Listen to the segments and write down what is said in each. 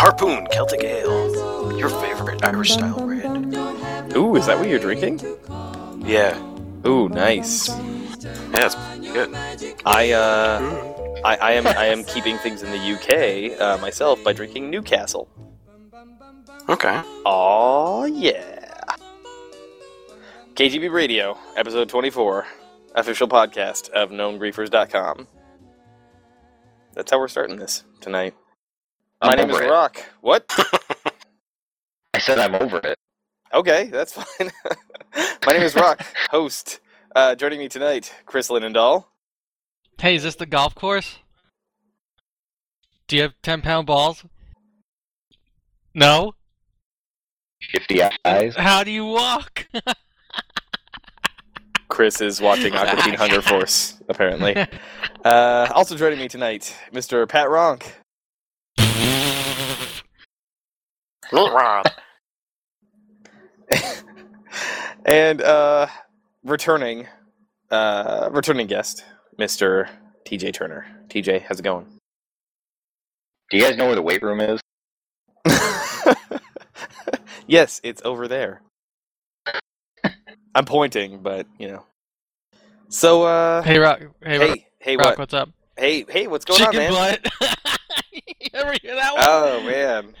Harpoon Celtic Ale, your favorite Irish style brand. Ooh, is that what you're drinking? to call me. Yeah, Ooh, nice. yeah, it's good. I uh, I, I am I am keeping things in the UK uh, myself by drinking Newcastle. Okay. Oh yeah. KGB Radio, episode 24, official podcast of knowngriefers.com. That's how we're starting this tonight. My I'm name is over it. Rock. What? I said I'm over it. Okay, that's fine. My name is Rock, host. Uh, joining me tonight, Chris Linendahl. Hey, is this the golf course? Do you have 10 pound balls? No? Shifty eyes. How do you walk? Chris is watching Aqua Teen Hunger Force, apparently. Uh, also joining me tonight, Mr. Pat Ronk. and uh, returning, uh, returning guest, Mr. TJ Turner. TJ, how's it going? Do you guys know where the weight room is? yes, it's over there. I'm pointing, but you know. So, uh, hey, Rock. Hey, Rock. hey, hey, Rock, what? what's up? Hey, hey, what's going Chicken on, man? butt. you ever hear that one? Oh man.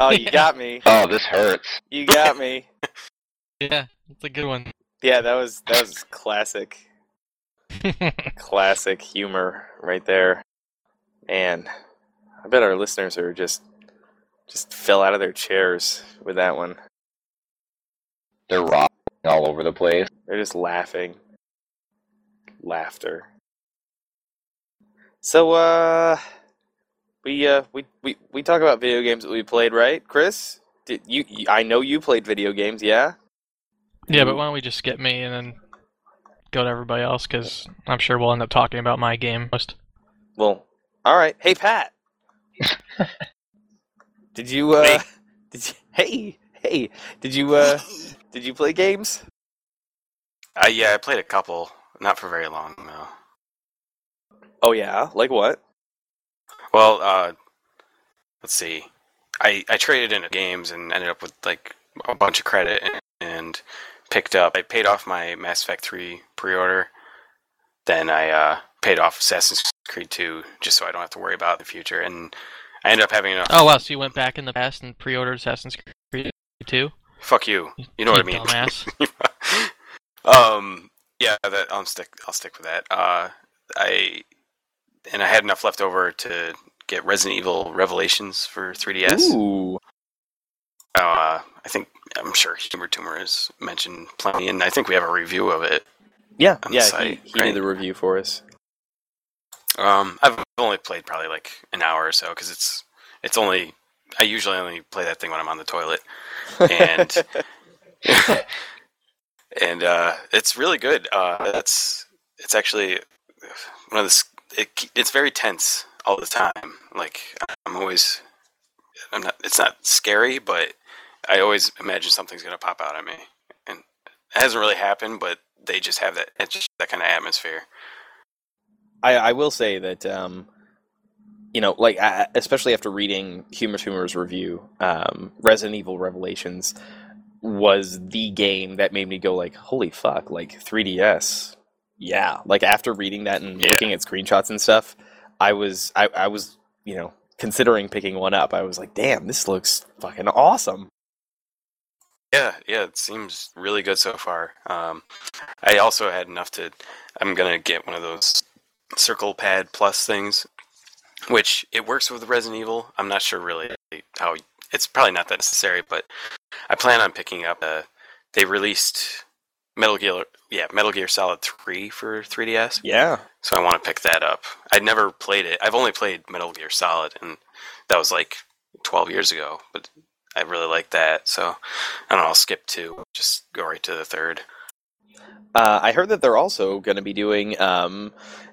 Oh, you Yeah. got me. Oh, this hurts. You got me. Yeah, it's a good one. Yeah, that was that was classic, classic humor right there. And I bet our listeners are just just fell out of their chairs with that one. They're rocking all over the place. They're just laughing. Laughter. So uh we uh we, we we talk about video games that we played, right? Chris? Did you you- I know you played video games, yeah? yeah, but why don't we just skip me and then go to everybody else? Because I'm sure we'll end up talking about my game most. Well, all right. Hey, Pat. did you uh? Hey. Did you? Hey, hey. Did you uh? Did you play games? Uh, yeah, I played a couple, not for very long though. Oh yeah. Like what? Well, uh, let's see. I I traded into games and ended up with like a bunch of credit and, and picked up. I paid off my Mass Effect 3 pre-order. Then I uh, paid off Assassin's Creed 2 just so I don't have to worry about in the future. And I ended up having enough. Oh, wow, so you went back in the past and pre ordered Assassin's Creed 2? Fuck you. You know what I mean. Dumbass. um. Yeah. That I'll stick. I'll stick with that. Uh. I and I had enough left over to get Resident Evil Revelations for 3DS. Ooh. Uh, I think I'm sure Humor Tumor has mentioned plenty, and I think we have a review of it. Yeah. Yeah. site, he he right? did the review for us. Um, I've only played probably like an hour or so because it's it's only I usually only play that thing when I'm on the toilet, and and uh, it's really good. Uh, that's it's actually one of the it, it's very tense all the time. Like I'm always I'm not it's not scary, but I always imagine something's gonna pop out at me, and it hasn't really happened, but they just have that it's just that kind of atmosphere. I I will say that um, you know, like I, especially after reading Humor Tumor's review, um, Resident Evil Revelations was the game that made me go like, holy fuck, like 3DS. Yeah, like after reading that and Yeah. looking at screenshots and stuff, I was I, I was you know considering picking one up. I was like, damn, this looks fucking awesome. Yeah, yeah, it seems really good so far. Um, I also had enough to. I'm gonna get one of those Circle Pad Plus things, which it works with Resident Evil. I'm not sure really how. It's probably not that necessary, but I plan on picking up. A, they released Metal Gear, yeah, Metal Gear Solid Three for 3DS, Yeah, so I want to pick that up. I'd never played it. I've only played Metal Gear Solid, and that was like 12 years ago. But I really like that. So I don't know. I'll skip two. Just go right to the third. Uh, I heard that they're also going to be doing um,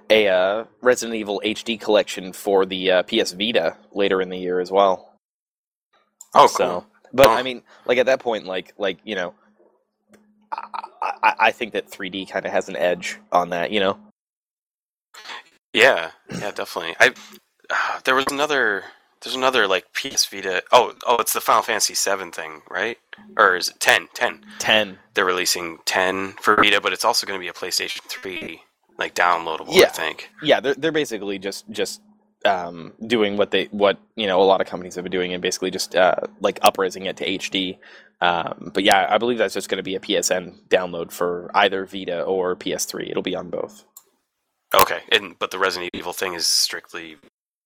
a uh, Resident Evil HD collection for the uh, PS Vita later in the year as well. Oh, cool. So, but Oh. I mean, like at that point, like like you know, I, I, I think that 3D kind of has an edge on that. You know. Yeah, yeah, definitely. I uh, there was another there's another like PS Vita. Oh, oh, it's the Final Fantasy 7 thing, right? Or is it 10? 10. Ten. They're releasing 10 for Vita, but it's also going to be a PlayStation 3 like downloadable, I Yeah. think. Yeah, they're they're basically just just um, doing what they what you know a lot of companies have been doing and basically just uh, like upraising it to HD. Um, but yeah, I believe that's just going to be a PSN download for either Vita or PS3. It'll be on both. Okay. And but the Resident Evil thing is strictly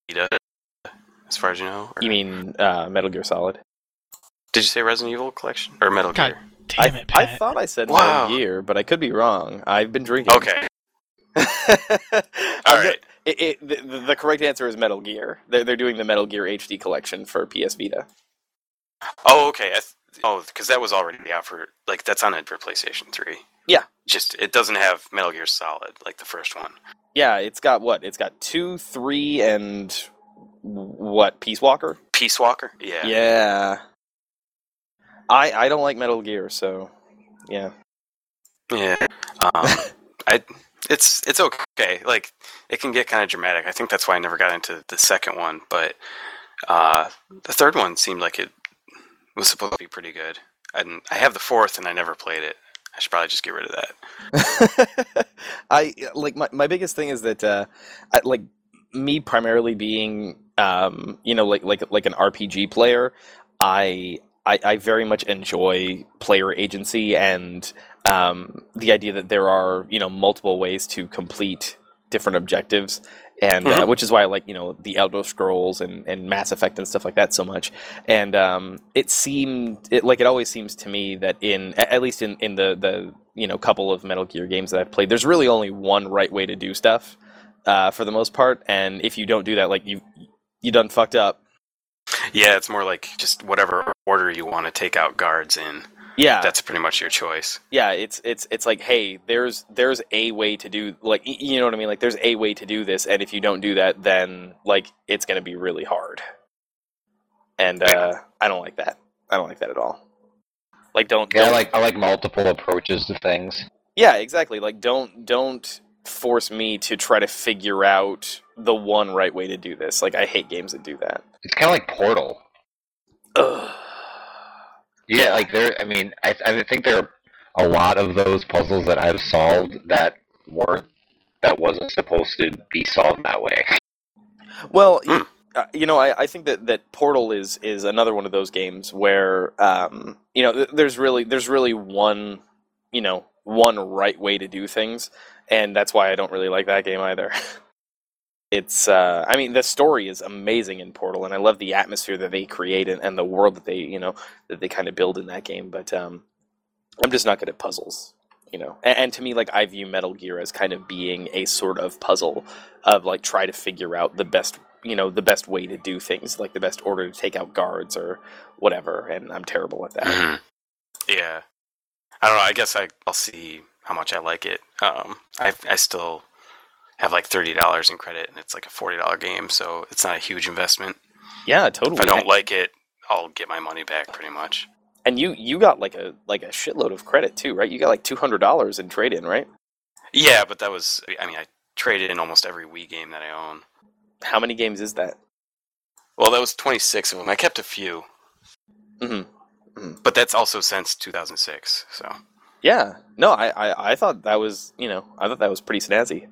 Vita as far as you know. Or- You mean uh, Metal Gear Solid? Did you say Resident Evil collection or Metal God Gear? Damn I, it, I Pat. thought I said Wow. Metal Gear, but I could be wrong. I've been drinking. Okay. All All right. It, it, the, the correct answer is Metal Gear. They're, they're doing the Metal Gear HD collection for PS Vita. Oh, okay. I th- oh, because that was already out for like that's on it for PlayStation Three. Yeah. Just it doesn't have Metal Gear Solid like the first one. Yeah, it's got what? It's got two, three, and what? Peace Walker. Peace Walker. Yeah. Yeah. I I don't like Metal Gear, so yeah. Yeah. Um, I it's it's okay. Like it can get kind of dramatic. I think that's why I never got into the second one, but uh, the third one seemed like it was supposed to be pretty good. And I have the fourth, and I never played it. I should probably just get rid of that. I like my, my biggest thing is that uh I, like me primarily being um you know like like like an RPG player I I, I very much enjoy player agency and um, the idea that there are you know multiple ways to complete different objectives and uh, Mhm. which is why I like you know the Elder Scrolls and, and Mass Effect and stuff like that so much and um, it seemed it like it always seems to me that in at least in, in the the you know couple of Metal Gear games that I've played there's really only one right way to do stuff uh, for the most part and if you don't do that like you you done fucked up Yeah, it's more like just whatever order you want to take out guards in. Yeah. That's pretty much your choice. yeah it's it's it's like hey there's there's a way to do like you know what i mean? Like there's a way to do this and if you don't do that then like it's going to be really hard. And uh i don't like that. I don't like that at all. Like don't, Yeah, I don't like I like multiple approaches to things. yeah exactly. Like don't don't force me to try to figure out the one right way to do this. Like i hate games that do that. It's kind of like Portal. Ugh. Yeah, like there. I mean, I I think there are a lot of those puzzles that I've solved that weren't that wasn't supposed to be solved that way. Well, Hmm. uh, you know, I, I think that, that Portal is is another one of those games where um, you know th- there's really there's really one you know one right way to do things, and that's why I don't really like that game either. it's uh, I mean the story is amazing in Portal, and I love the atmosphere that they create and, and the world that they you know that they kind of build in that game. But um, I'm just not good at puzzles. You know, and, and to me, like I view Metal Gear as kind of being a sort of puzzle of like try to figure out the best you know the best way to do things like the best order to take out guards or whatever and i'm terrible at that Mhm. Yeah. I don't know. I guess I, I'll see how much I like it. Um, I, I still have like $30 in credit, and it's like a $40 game, so it's not a huge investment. yeah totally If I don't like it, I'll get my money back pretty much. and you you got like a like a shitload of credit too right you got like $200 in trade in right Yeah, but that was, I mean, I traded in almost every Wii game that I own. how many games is that Well, that was 26 of them. I kept a few, hmm but that's also since 2006, so. yeah no I, I i thought that was you know i thought that was pretty snazzy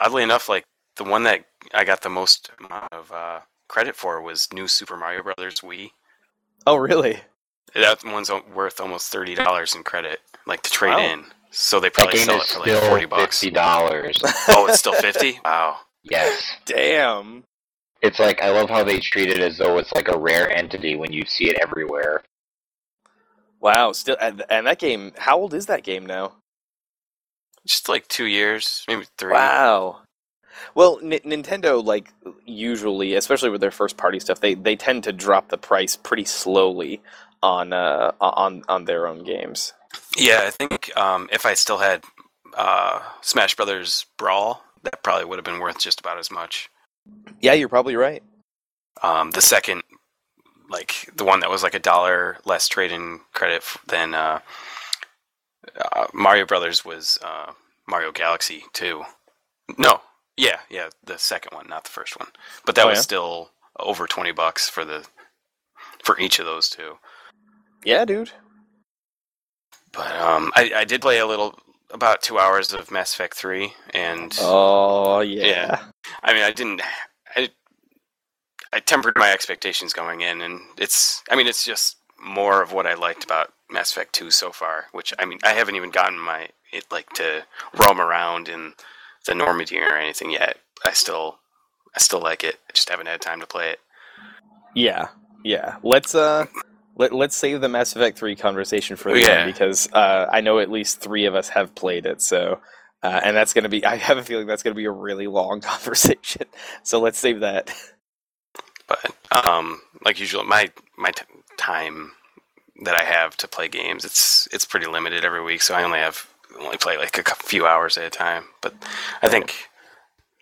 oddly enough, like the one that I got the most amount of uh, credit for was New Super Mario Brothers Wii. oh really That one's worth almost thirty dollars in credit, like to trade Wow. in. So they probably game sell it for still like forty bucks. fifty dollars. Oh, it's still fifty. Wow. yes, damn it's like I love how they treat it as though it's like a rare entity when you see it everywhere. wow still and, and that game how old is that game now Just like two years, maybe three. Wow. Well, N- Nintendo, like usually, especially with their first party stuff, they, they tend to drop the price pretty slowly on uh, on on their own games. Yeah, I think um, if I still had uh, Smash Brothers Brawl, that probably would have been worth just about as much. Yeah, you're probably right. Um, the second, like the one that was like a dollar less trade-in credit than uh, uh, Mario Brothers was uh, Mario Galaxy 2. No, yeah, yeah, the second one, not the first one. But that Oh, was yeah? still over twenty bucks for the for each of those two. Yeah, dude. But um, I, I did play a little, about two hours of Mass Effect 3, and Oh yeah. Yeah. I mean, I didn't. I, I tempered my expectations going in, and it's. I mean, it's just more of what I liked about Mass Effect Two so far. Which I mean, I haven't even gotten my it like to roam around in the Normandy or anything yet. I still, I still like it. I just haven't had time to play it. Yeah, yeah. Let's uh, let let's save the Mass Effect three conversation for the Yeah. end because uh, I know at least three of us have played it. So, uh, and that's gonna be. I have a feeling that's gonna be a really long conversation. So let's save that. But um, like usual, my my t- time that I have to play games, it's it's pretty limited every week. So I only have only play like a few hours at a time. But I think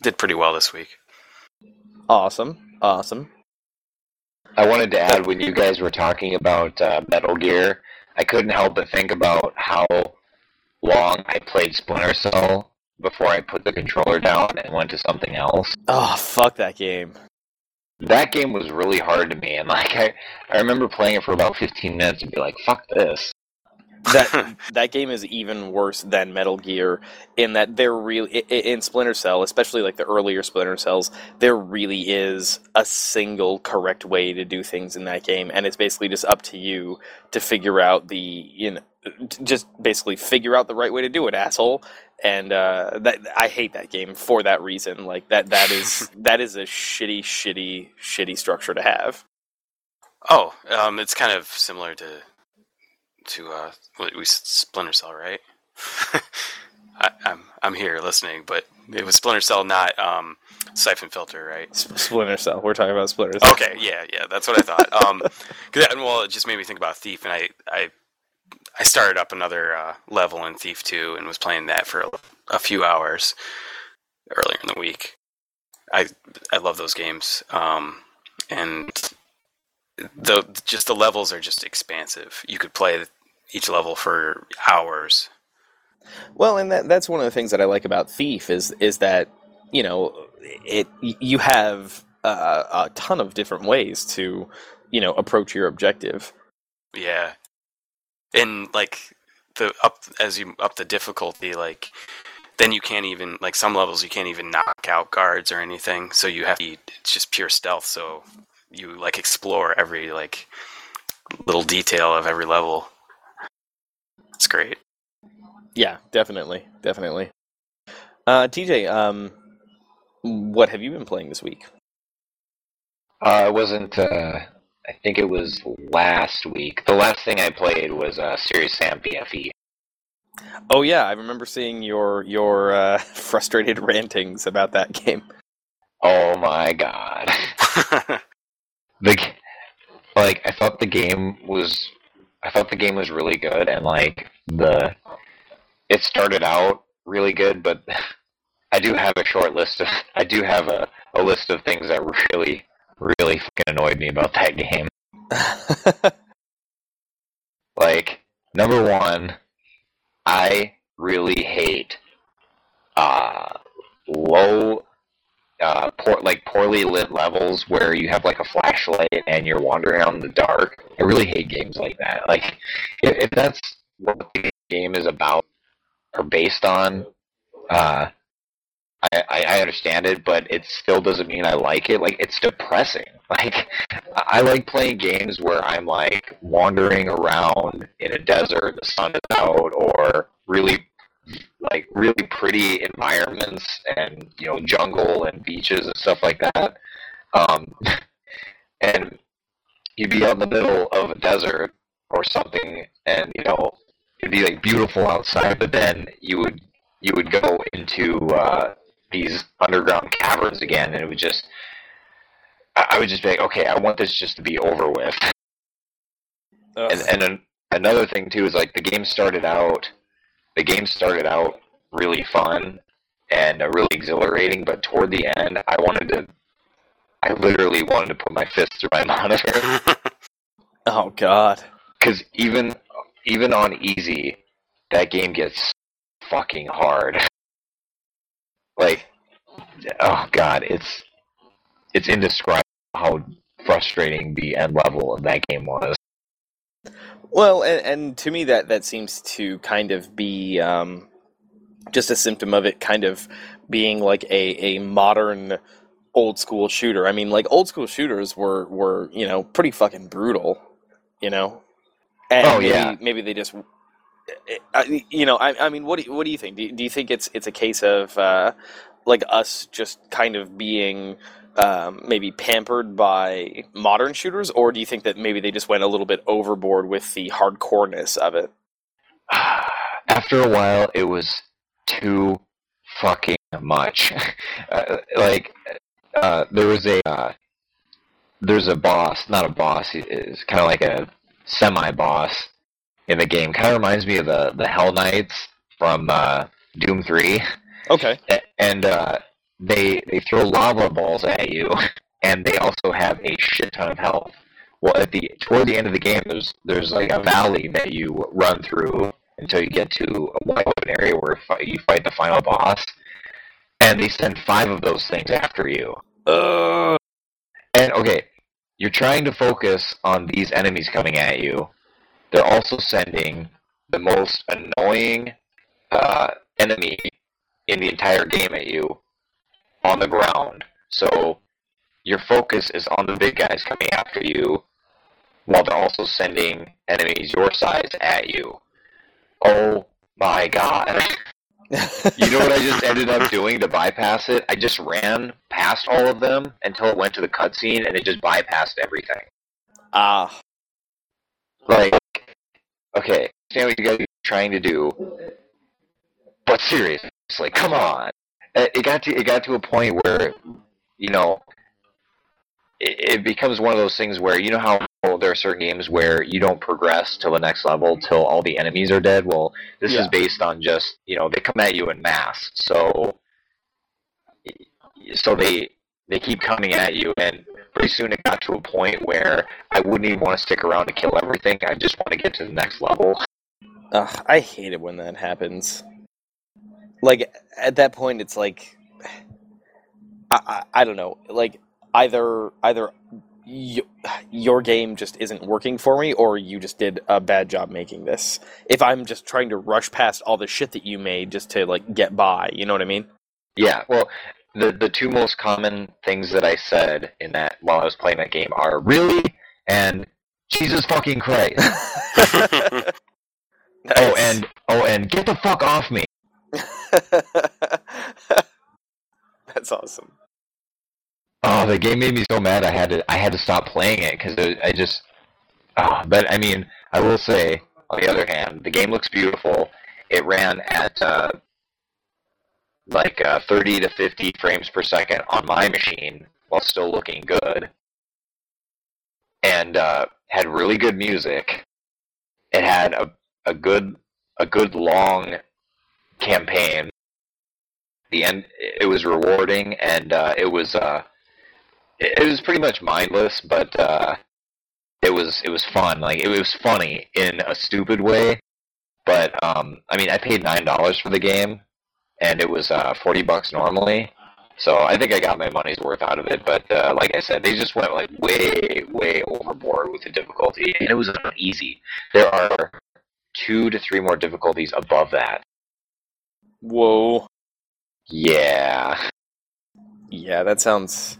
did pretty well this week. Awesome, awesome. I wanted to add when you guys were talking about uh, Metal Gear, I couldn't help but think about how long I played Splinter Cell before I put the controller down and went to something else. Oh fuck that game. That game was really hard to me, and like I, I remember playing it for about 15 minutes and be like, "Fuck this." that that game is even worse than Metal Gear in that there really i- i- in Splinter Cell, especially like the earlier Splinter Cells, there really is a single correct way to do things in that game, and it's basically just up to you to figure out the you know just basically figure out the right way to do it, asshole. And uh, that I hate that game for that reason. Like that that is that is a shitty, shitty, shitty structure to have. Oh, um, it's kind of similar to to uh, what we Splinter Cell, right? I, I'm I'm here listening, but it was Splinter Cell, not um, Siphon Filter, right? Splinter Cell. We're talking about Splinter Cell. Okay, yeah, yeah, that's what I thought. Um, 'cause that- well, it just made me think about Thief, and I I I started up another uh, level in Thief Two and was playing that for a, a few hours earlier in the week. I I love those games, um, and the just the levels are just expansive. You could play each level for hours. Well, and that that's one of the things that I like about Thief is is that you know it you have uh, a ton of different ways to you know approach your objective. Yeah, and like the up as you up the difficulty, like then you can't even like some levels you can't even knock out guards or anything. So you have to it's just pure stealth. So you like explore every like little detail of every level. It's great. Yeah, definitely, definitely. Uh, TJ, um, what have you been playing this week? Uh, it wasn't. Uh, I think it was last week. The last thing I played was uh, Serious Sam BFE. Oh yeah, I remember seeing your your uh, frustrated rantings about that game. Oh my god. the like I thought the game was I thought the game was really good and like the it started out really good but I do have a short list of I do have a, a list of things that really really fucking annoyed me about that game. Like number 1 I really hate uh low uh, poor, like poorly lit levels where you have like a flashlight and you're wandering out in the dark. I really hate games like that. Like, if, if that's what the game is about or based on, uh, I, I understand it, but it still doesn't mean I like it. Like, it's depressing. Like, I I like playing games where I'm like wandering around in a desert, the sun is out, or really like really pretty environments and you know jungle and beaches and stuff like that um, and you'd be out in the middle of a desert or something and you know it'd be like beautiful outside but then you would you would go into uh, these underground caverns again, and it would just I, would just be like, okay, I want this just to be over with. Ugh. And and an, another thing too is like the game started out, the game started out really fun and really exhilarating, but toward the end, I wanted to, I literally wanted to put my fist through my monitor oh God. because even even on easy, that game gets fucking hard. Like, oh god, it's it's indescribable how frustrating the end level of that game was. Well, and, and to me, that that seems to kind of be um, just a symptom of it, kind of being like a a modern old school shooter. I mean, like old school shooters were were you know pretty fucking brutal, you know. And Oh, maybe, yeah. maybe they just. I, you know, I, I mean, what do you, what do you think? Do you, do you think it's it's a case of uh, like us just kind of being um, maybe pampered by modern shooters, or do you think that maybe they just went a little bit overboard with the hardcoreness of it? After a while, it was too fucking much. uh, like, uh, there was a uh, there's a boss, not a boss. It's kind of like a semi-boss in the game. Kind of reminds me of the the Hell Knights from uh, Doom Three. Okay. And uh, they they throw lava balls at you, and they also have a shit ton of health. Well, at the toward the end of the game, there's there's like a valley that you run through until you get to a wide open area where you fight the final boss, and they send five of those things after you. Uh, And okay, you're trying to focus on these enemies coming at you. They're also sending the most annoying uh, enemy in the entire game at you on the ground. So your focus is on the big guys coming after you, while they're also sending enemies your size at you. Oh my god. You know what I just ended up doing to bypass it? I just ran past all of them until it went to the cutscene and it just bypassed everything. ah, Like, okay, I understand what you guys are trying to do, but seriously, come on. It it got to it got to a point where, you know, it, it becomes one of those things where you know how there are certain games where you don't progress to the next level till all the enemies are dead. Well, this Yeah. is based on just you know they come at you in mass, so so they they keep coming at you, and pretty soon it got to a point where I wouldn't even want to stick around to kill everything. I just want to get to the next level. Ugh, I hate it when that happens. Like at that point, it's like I, I, I don't know. Like either either y- your game just isn't working for me, or you just did a bad job making this. If I'm just trying to rush past all the shit that you made just to like get by, you know what I mean? Yeah, well, the the two most common things that I said in that while I was playing that game are really and Jesus fucking Christ. Oh, and oh, and get the fuck off me. that's awesome. Oh, the game made me so mad. I had to I had to stop playing it because I just. Oh, but I mean, I will say on the other hand, the game looks beautiful. It ran at uh, like uh, 30 to 50 frames per second on my machine while still looking good, and uh, had really good music. It had a a good a good long campaign. The end it was rewarding and uh, it was uh, it, was pretty much mindless, but uh, it was it was fun. Like it was funny in a stupid way. But um, I mean, I paid nine dollars for the game, and it was uh, forty bucks normally. So I think I got my money's worth out of it. But uh, like I said, they just went like way way overboard with the difficulty, and it was not easy. There are two to three more difficulties above that. Whoa. Yeah. Yeah, that sounds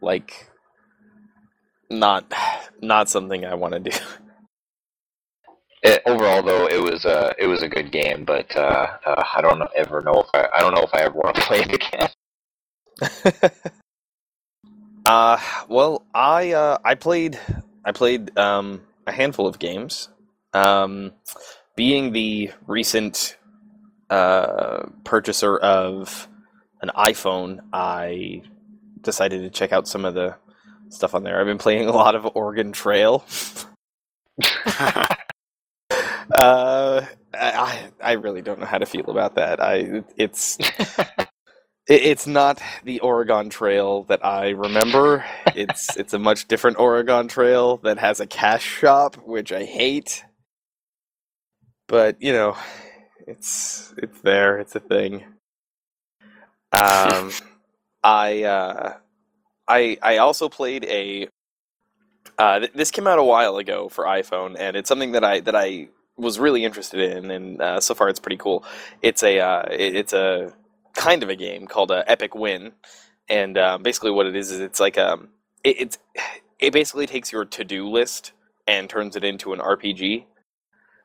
like not not something I want to do. It, overall, though, it was a it was a good game, but uh, uh, I don't ever know if I I don't know if I ever want to play it again. uh well, I uh I played I played um a handful of games. Um being the recent uh purchaser of an iPhone, I decided to check out some of the stuff on there. I've been playing a lot of Oregon Trail. uh, I I really don't know how to feel about that. I it's it's not the Oregon Trail that I remember. It's it's a much different Oregon Trail that has a cash shop, which I hate. But you know, it's it's there. It's a thing. Um, I uh, I I also played a. Uh, th- this came out a while ago for iPhone, and it's something that I that I was really interested in, and uh, so far it's pretty cool. It's a uh, it, it's a kind of a game called uh, Epic Win, and um, basically what it is is it's like um it, it's it basically takes your to do list and turns it into an RPG.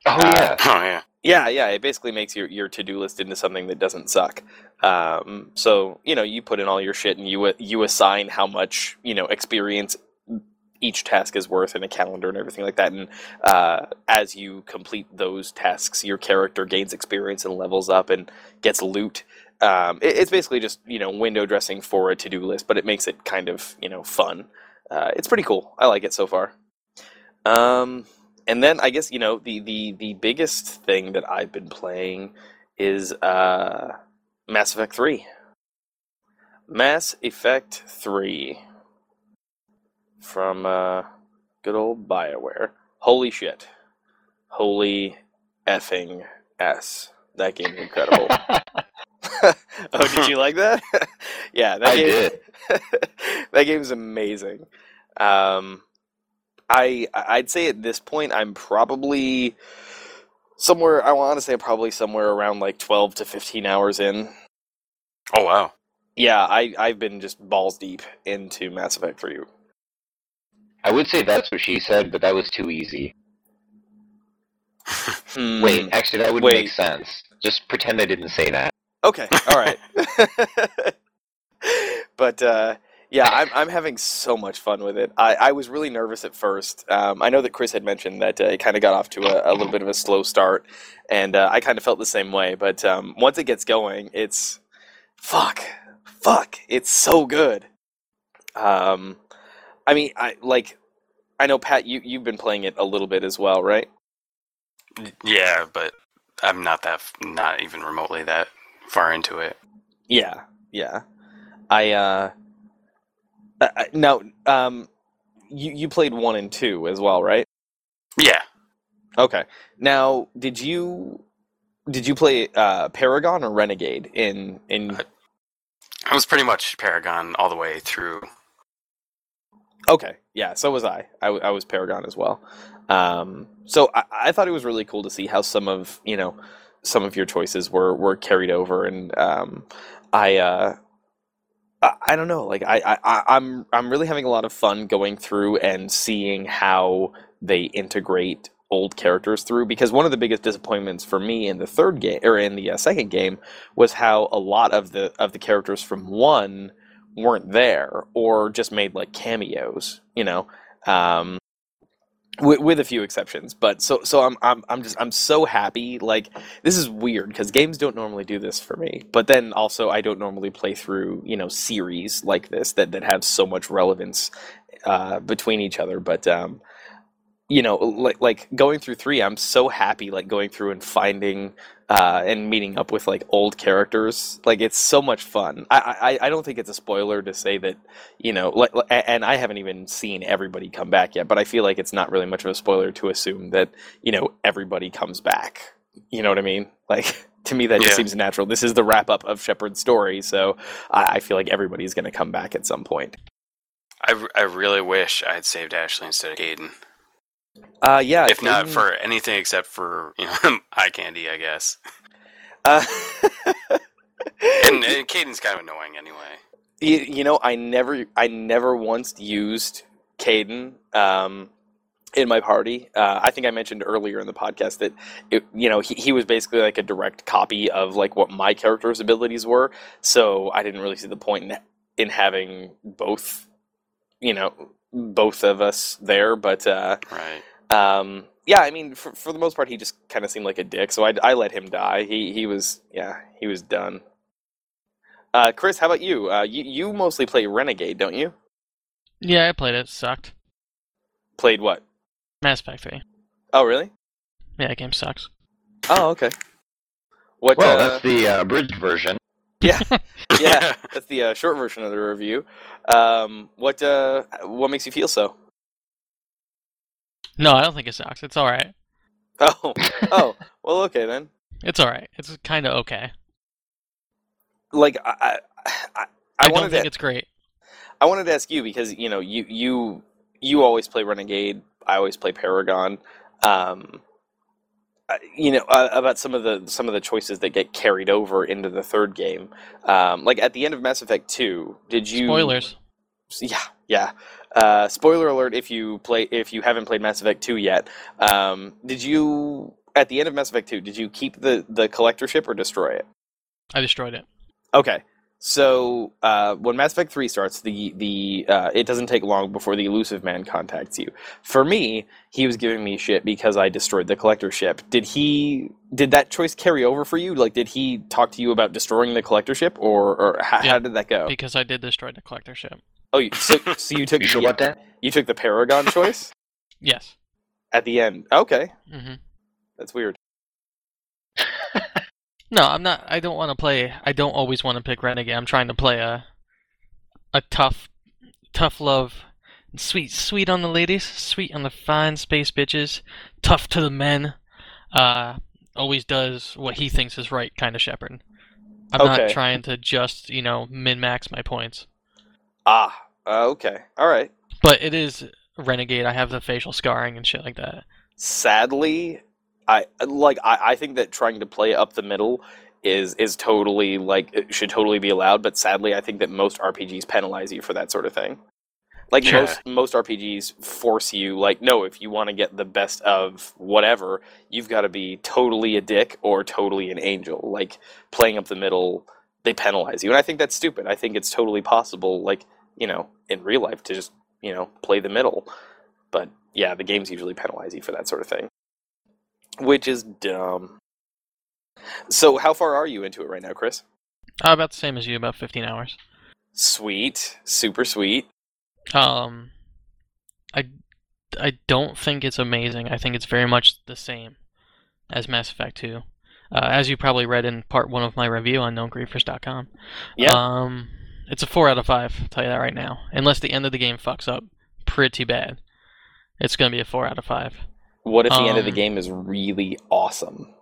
Oh Uh, yeah. Oh yeah. Yeah, yeah. It basically makes your, your to do list into something that doesn't suck. Um, so you know, you put in all your shit, and you you assign how much you know experience each task is worth in a calendar and everything like that. And uh, as you complete those tasks, your character gains experience and levels up and gets loot. Um, it, it's basically just you know window dressing for a to do list, but it makes it kind of you know fun. Uh, it's pretty cool. I like it so far. Um, and then I guess you know the the the biggest thing that I've been playing is uh, Mass Effect Three. Mass Effect Three from uh, good old Bioware. Holy shit! Holy effing s! That game game's incredible. oh, did you like that? yeah, that I game, did. that game's amazing. Um, I I'd say at this point I'm probably somewhere. I want to say probably somewhere around like twelve to fifteen hours in. Oh wow. Yeah, I I've been just balls deep into Mass Effect Three. I would say that's what she said, but that was too easy. Hmm. Wait, actually, that would Wait. make sense. Just pretend I didn't say that. Okay, all right. but uh, yeah, I'm I'm having so much fun with it. I, I was really nervous at first. Um, I know that Chris had mentioned that uh, it kind of got off to a, a little bit of a slow start, and uh, I kind of felt the same way. But um, once it gets going, it's fuck, fuck, it's so good. Um, I mean, I like. I know Pat, you you've been playing it a little bit as well, right? Yeah, but I'm not that not even remotely that far into it. Yeah, yeah. I uh I- now um you you played 1 and 2 as well, right? Yeah. Okay. Now, did you did you play uh Paragon or Renegade in in I was pretty much Paragon all the way through. Okay, yeah, so was I. I was Paragon as well. Um, so I, I thought it was really cool to see how some of you know some of your choices were were carried over, and um, I, uh, I I don't know, like I, I I- I'm I'm really having a lot of fun going through and seeing how they integrate old characters through because one of the biggest disappointments for me in the third game or in the uh, second game was how a lot of the of the characters from one weren't there or just made like cameos, you know, um, with, with a few exceptions. But so so I'm I'm I'm just I'm so happy. Like this is weird because games don't normally do this for me. But then also I don't normally play through you know series like this that that have so much relevance uh, between each other. But um, you know, like like going through three, I'm so happy like going through and finding uh, and meeting up with like old characters. Like it's so much fun. I, I I don't think it's a spoiler to say that you know, like, and I haven't even seen everybody come back yet, but I feel like it's not really much of a spoiler to assume that you know everybody comes back. You know what I mean? Like to me, that just seems natural. This is the wrap up of Shepard's story, so I, I feel like everybody's going to come back at some point. I, I really wish I had saved Ashley instead of Kaidan. Uh, yeah. if not for anything except for you know eye candy, I guess. Uh, And, and Kaidan's kind of annoying anyway. you, you know, I never, I never once used Kaidan um, in my party. Uh, I think I mentioned earlier in the podcast that, it, you know, he, he was basically like a direct copy of like what my character's abilities were. So I didn't really see the point in, in having both, you know, both of us there. But uh, Right. um, yeah, I mean, for, for the most part, he just kind of seemed like a dick. So I, I let him die. He he was yeah, he was done. Uh, Chris, how about you? Uh, you you mostly play Renegade, don't you? Yeah, I played it. Sucked. Played what? Mass Effect 3. Oh, really? Yeah, that game sucks. Oh, okay. What? Well, uh, that's the uh, abridged version. yeah, yeah. That's the uh, short version of the review. Um, what uh, what makes you feel so? No, I don't think it sucks. It's all right. Oh, oh. Well, okay then. It's all right. It's kind of okay. Like I, I, I, I, I don't wanted think to, it's great. I wanted to ask you because you know you you you always play Renegade. I always play Paragon. Um, you know uh, about some of the some of the choices that get carried over into the third game. Um, like at the end of Mass Effect Two, did you Spoilers. Yeah, yeah. Uh, spoiler alert: if you play, if you haven't played Mass Effect Two yet, um, did you at the end of Mass Effect Two did you keep the the collector ship or destroy it? I destroyed it. Okay, so uh, when Mass Effect Three starts, the the uh, it doesn't take long before the Illusive Man contacts you. For me, he was giving me shit because I destroyed the collector ship. Did he? Did that choice carry over for you? Like, did he talk to you about destroying the collector ship, or or how, Yeah. how did that go? Because I did destroy the collector ship. Oh, so, so you took You sure the, you took the Paragon choice Yes. at the end. Okay, hmm that's weird. No, I'm not. I don't want to play. I don't always want to pick Renegade. I'm trying to play a a tough, tough love, sweet, sweet on the ladies, sweet on the fine space bitches, tough to the men. Uh, always does what he thinks is right, kind of Shepard. I'm Okay. not trying to just you know min max my points. Ah, uh, okay, all right. But it is Renegade. I have the facial scarring and shit like that. Sadly, I like. I, I think that trying to play up the middle is is totally like should totally be allowed. But sadly, I think that most RPGs penalize you for that sort of thing. Like Sure. most most RPGs force you like no, if you want to get the best of whatever, you've got to be totally a dick or totally an angel. Like playing up the middle, they penalize you, and I think that's stupid. I think it's totally possible, like you know, in real life, to just you know play the middle. But yeah, the games usually penalize you for that sort of thing, which is dumb. So, how far are you into it right now, Chris? Uh, about the same as you, about 15 hours. Sweet, super sweet. Um, I, I don't think it's amazing. I think it's very much the same as Mass Effect 2. Uh, as you probably read in part one of my review on knowngriefers.com. Yeah. Um, it's a four out of five. I'll tell you that right now. Unless the end of the game fucks up pretty bad, it's gonna be a four out of five. What if the end of the um, game is really awesome?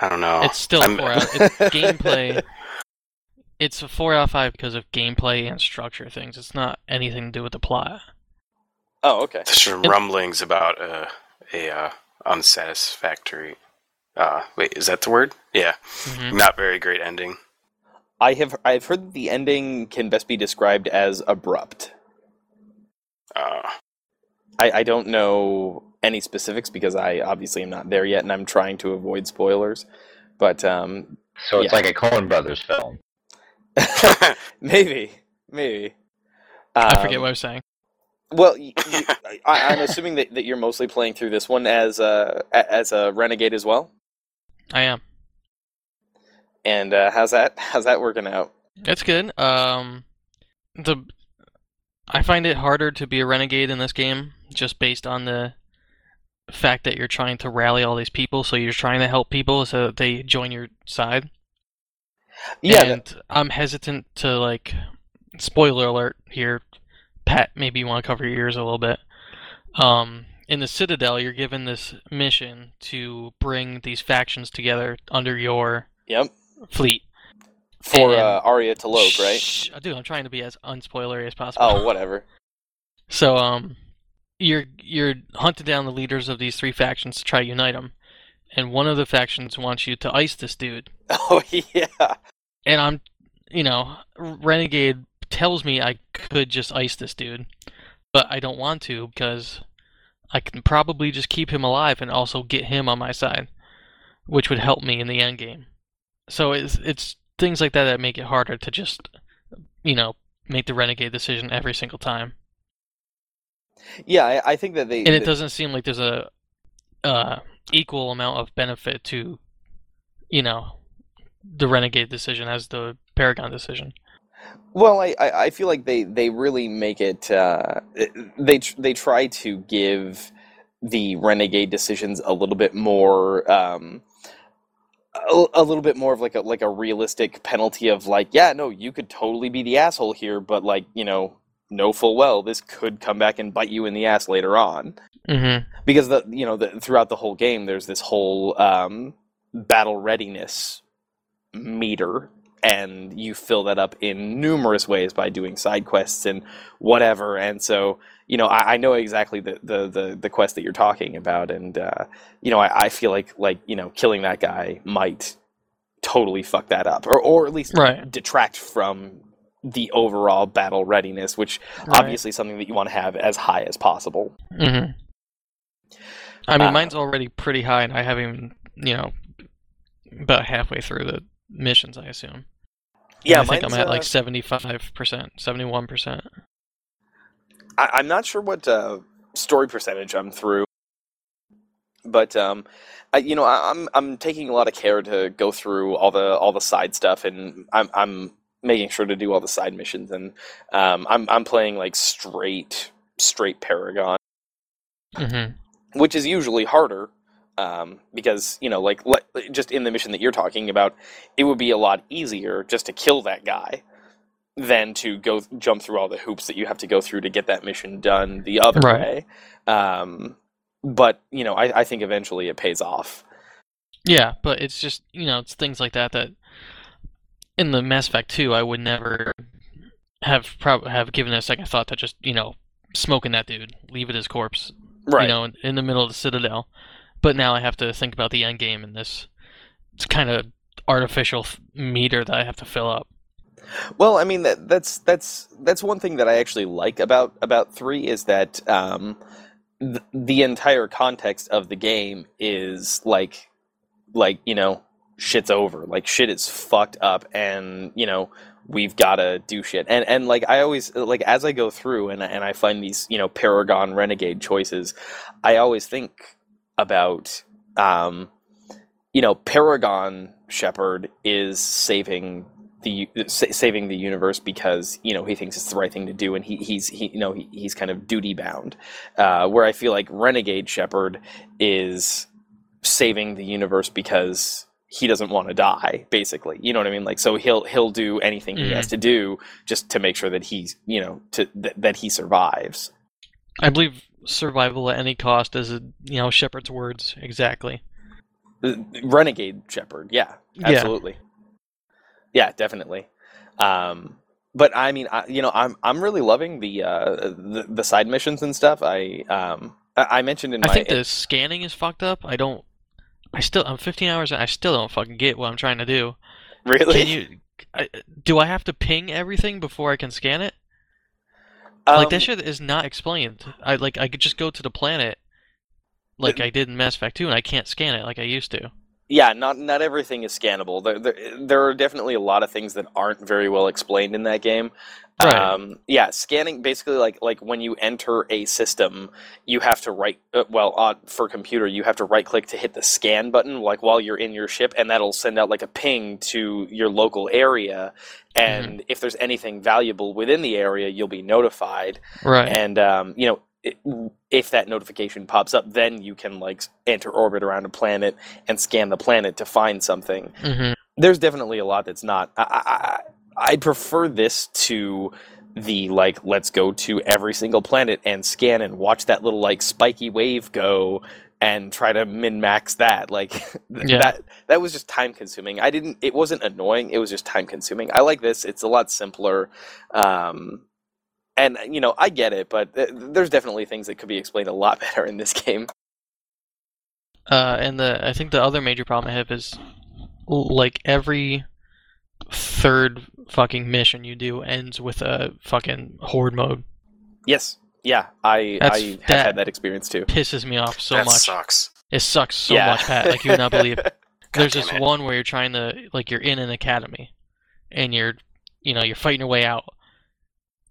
I don't know. It's still a I'm- four out. It's gameplay. It's a four out of five because of gameplay and structure things. It's not anything to do with the plot. Oh, okay. There's some It- rumblings about uh, a uh, unsatisfactory. Uh, wait, is that the word? Yeah, hmm not very great ending. I have I've heard the ending can best be described as abrupt. Uh, I, I don't know any specifics because I obviously am not there yet, and I'm trying to avoid spoilers. But um, So it's Yeah. like a Coen Brothers film. maybe, maybe. I forget Um, what I was saying. Well, I'm assuming that, that you're mostly playing through this one as a as a renegade as well. I am. And uh, how's that? How's that working out? That's good. Um, the I find it harder to be a renegade in this game just based on the fact that you're trying to rally all these people. So you're trying to help people so that they join your side. Yeah, and I'm hesitant to like. Spoiler alert here, Pat. Maybe you want to cover your ears a little bit. Um, in the Citadel, you're given this mission to bring these factions together under your yep. fleet. For And- uh, Aria T'Loak, right? Shh, dude, I'm trying to be as unspoilery as possible. Oh, whatever. So, um, you're you're hunting down the leaders of these three factions to try to unite them, and one of the factions wants you to ice this dude. Oh yeah. And I'm, you know, Renegade tells me I could just ice this dude, but I don't want to because I can probably just keep him alive and also get him on my side, which would help me in the end game. So it's it's things like that that make it harder to just, you know, make the Renegade decision every single time. Yeah, I, I think that they. and it that- doesn't seem like there's a uh, equal amount of benefit to you know the renegade decision as the paragon decision Well, I, I I feel like they, they really make it. Uh, they tr- they try to give the renegade decisions a little bit more. Um, a, a little bit more of like a like a realistic penalty of like yeah no you could totally be the asshole here but like you know know full well this could come back and bite you in the ass later on Mm-hmm. because the you know the, throughout the whole game there's this whole um, battle readiness meter and you fill that up in numerous ways by doing side quests and whatever and so you know i, I know exactly the, the the the quest that you're talking about and uh, you know I, I feel like like you know killing that guy might totally fuck that up or or at least Right. detract from the overall battle readiness which Right. obviously is something that you want to have as high as possible Mm-hmm. I mean, Uh, mine's already pretty high, and I haven't even, you know, about halfway through the missions. I assume. yeah I think I'm at uh, like seventy-five percent, seventy-one percent. I, I'm not sure what uh, story percentage I'm through, but um, I, you know, I, I'm I'm taking a lot of care to go through all the all the side stuff, and I'm I'm making sure to do all the side missions, and um, I'm I'm playing like straight straight Paragon, Mm-hmm. which is usually harder. Um, because you know, like just in the mission that you're talking about, it would be a lot easier just to kill that guy than to go jump through all the hoops that you have to go through to get that mission done the other Right. way. Um, but you know, I, I think eventually it pays off. Yeah, but it's just you know, it's things like that that in the Mass Effect 2, I would never have prob- have given a second thought to just you know smoking that dude, leave it his corpse, Right. you know, in, in the middle of the Citadel. But now I have to think about the end game and this it's kind of artificial meter that I have to fill up. Well, I mean that that's that's that's one thing that I actually like about about three is that um, th- the entire context of the game is like like you know shit's over. Like shit is fucked up and you know we've got to do shit. And and like I always like as I go through and and I find these you know Paragon Renegade choices, I always think about um, you know Paragon Shepard is saving the sa- saving the universe because you know he thinks it's the right thing to do and he he's he you know he, he's kind of duty bound. Uh, where I feel like Renegade Shepard is saving the universe because he doesn't want to die basically you know what I mean like so he'll he'll do anything he Mhm. has to do just to make sure that he's you know to th- that he survives I believe survival at any cost is a, you know Shepard's words exactly. Uh, Renegade Shepard, yeah, Yeah. absolutely, yeah, definitely. Um, but I mean, I, you know, I'm I'm really loving the uh, the, the side missions and stuff. I um I I mentioned in I my think the scanning is fucked up. I don't. I still. I'm 15 hours. and I still don't fucking get what I'm trying to do. really Can you? I, do I have to ping everything before I can scan it? like that Um, shit is not explained. I like. I could just go to the planet, like I did in Mass Effect 2, and I can't scan it like I used to. yeah, not not everything is scannable. There, there there are definitely a lot of things that aren't very well explained in that game. Right. Um, yeah, scanning basically like like when you enter a system, you have to right uh, well on for computer you have to right click to hit the scan button like while you're in your ship, and that'll send out like a ping to your local area. And if there's anything valuable within the area, you'll be notified. Right. And um, you know, if that notification pops up, then you can like enter orbit around a planet and scan the planet to find something hmm there's definitely a lot that's not. I, I, prefer this to the like let's go to every single planet and scan and watch that little like spiky wave go and try to min max that like th- Yeah. that that was just time consuming. I didn't it wasn't annoying it was just time consuming. I like this it's a lot simpler um and you know i get it but th- there's definitely things that could be explained a lot better in this game. Uh, and the I think the other major problem I have is like every third fucking mission you do ends with a fucking horde mode. yes yeah i That's- i have that- had that experience too Pisses me off so that much. sucks. It sucks so Yeah. much, Pat. Like you would not believe. There's damn this it. one where you're trying to like you're in an academy, and you're you know you're fighting your way out,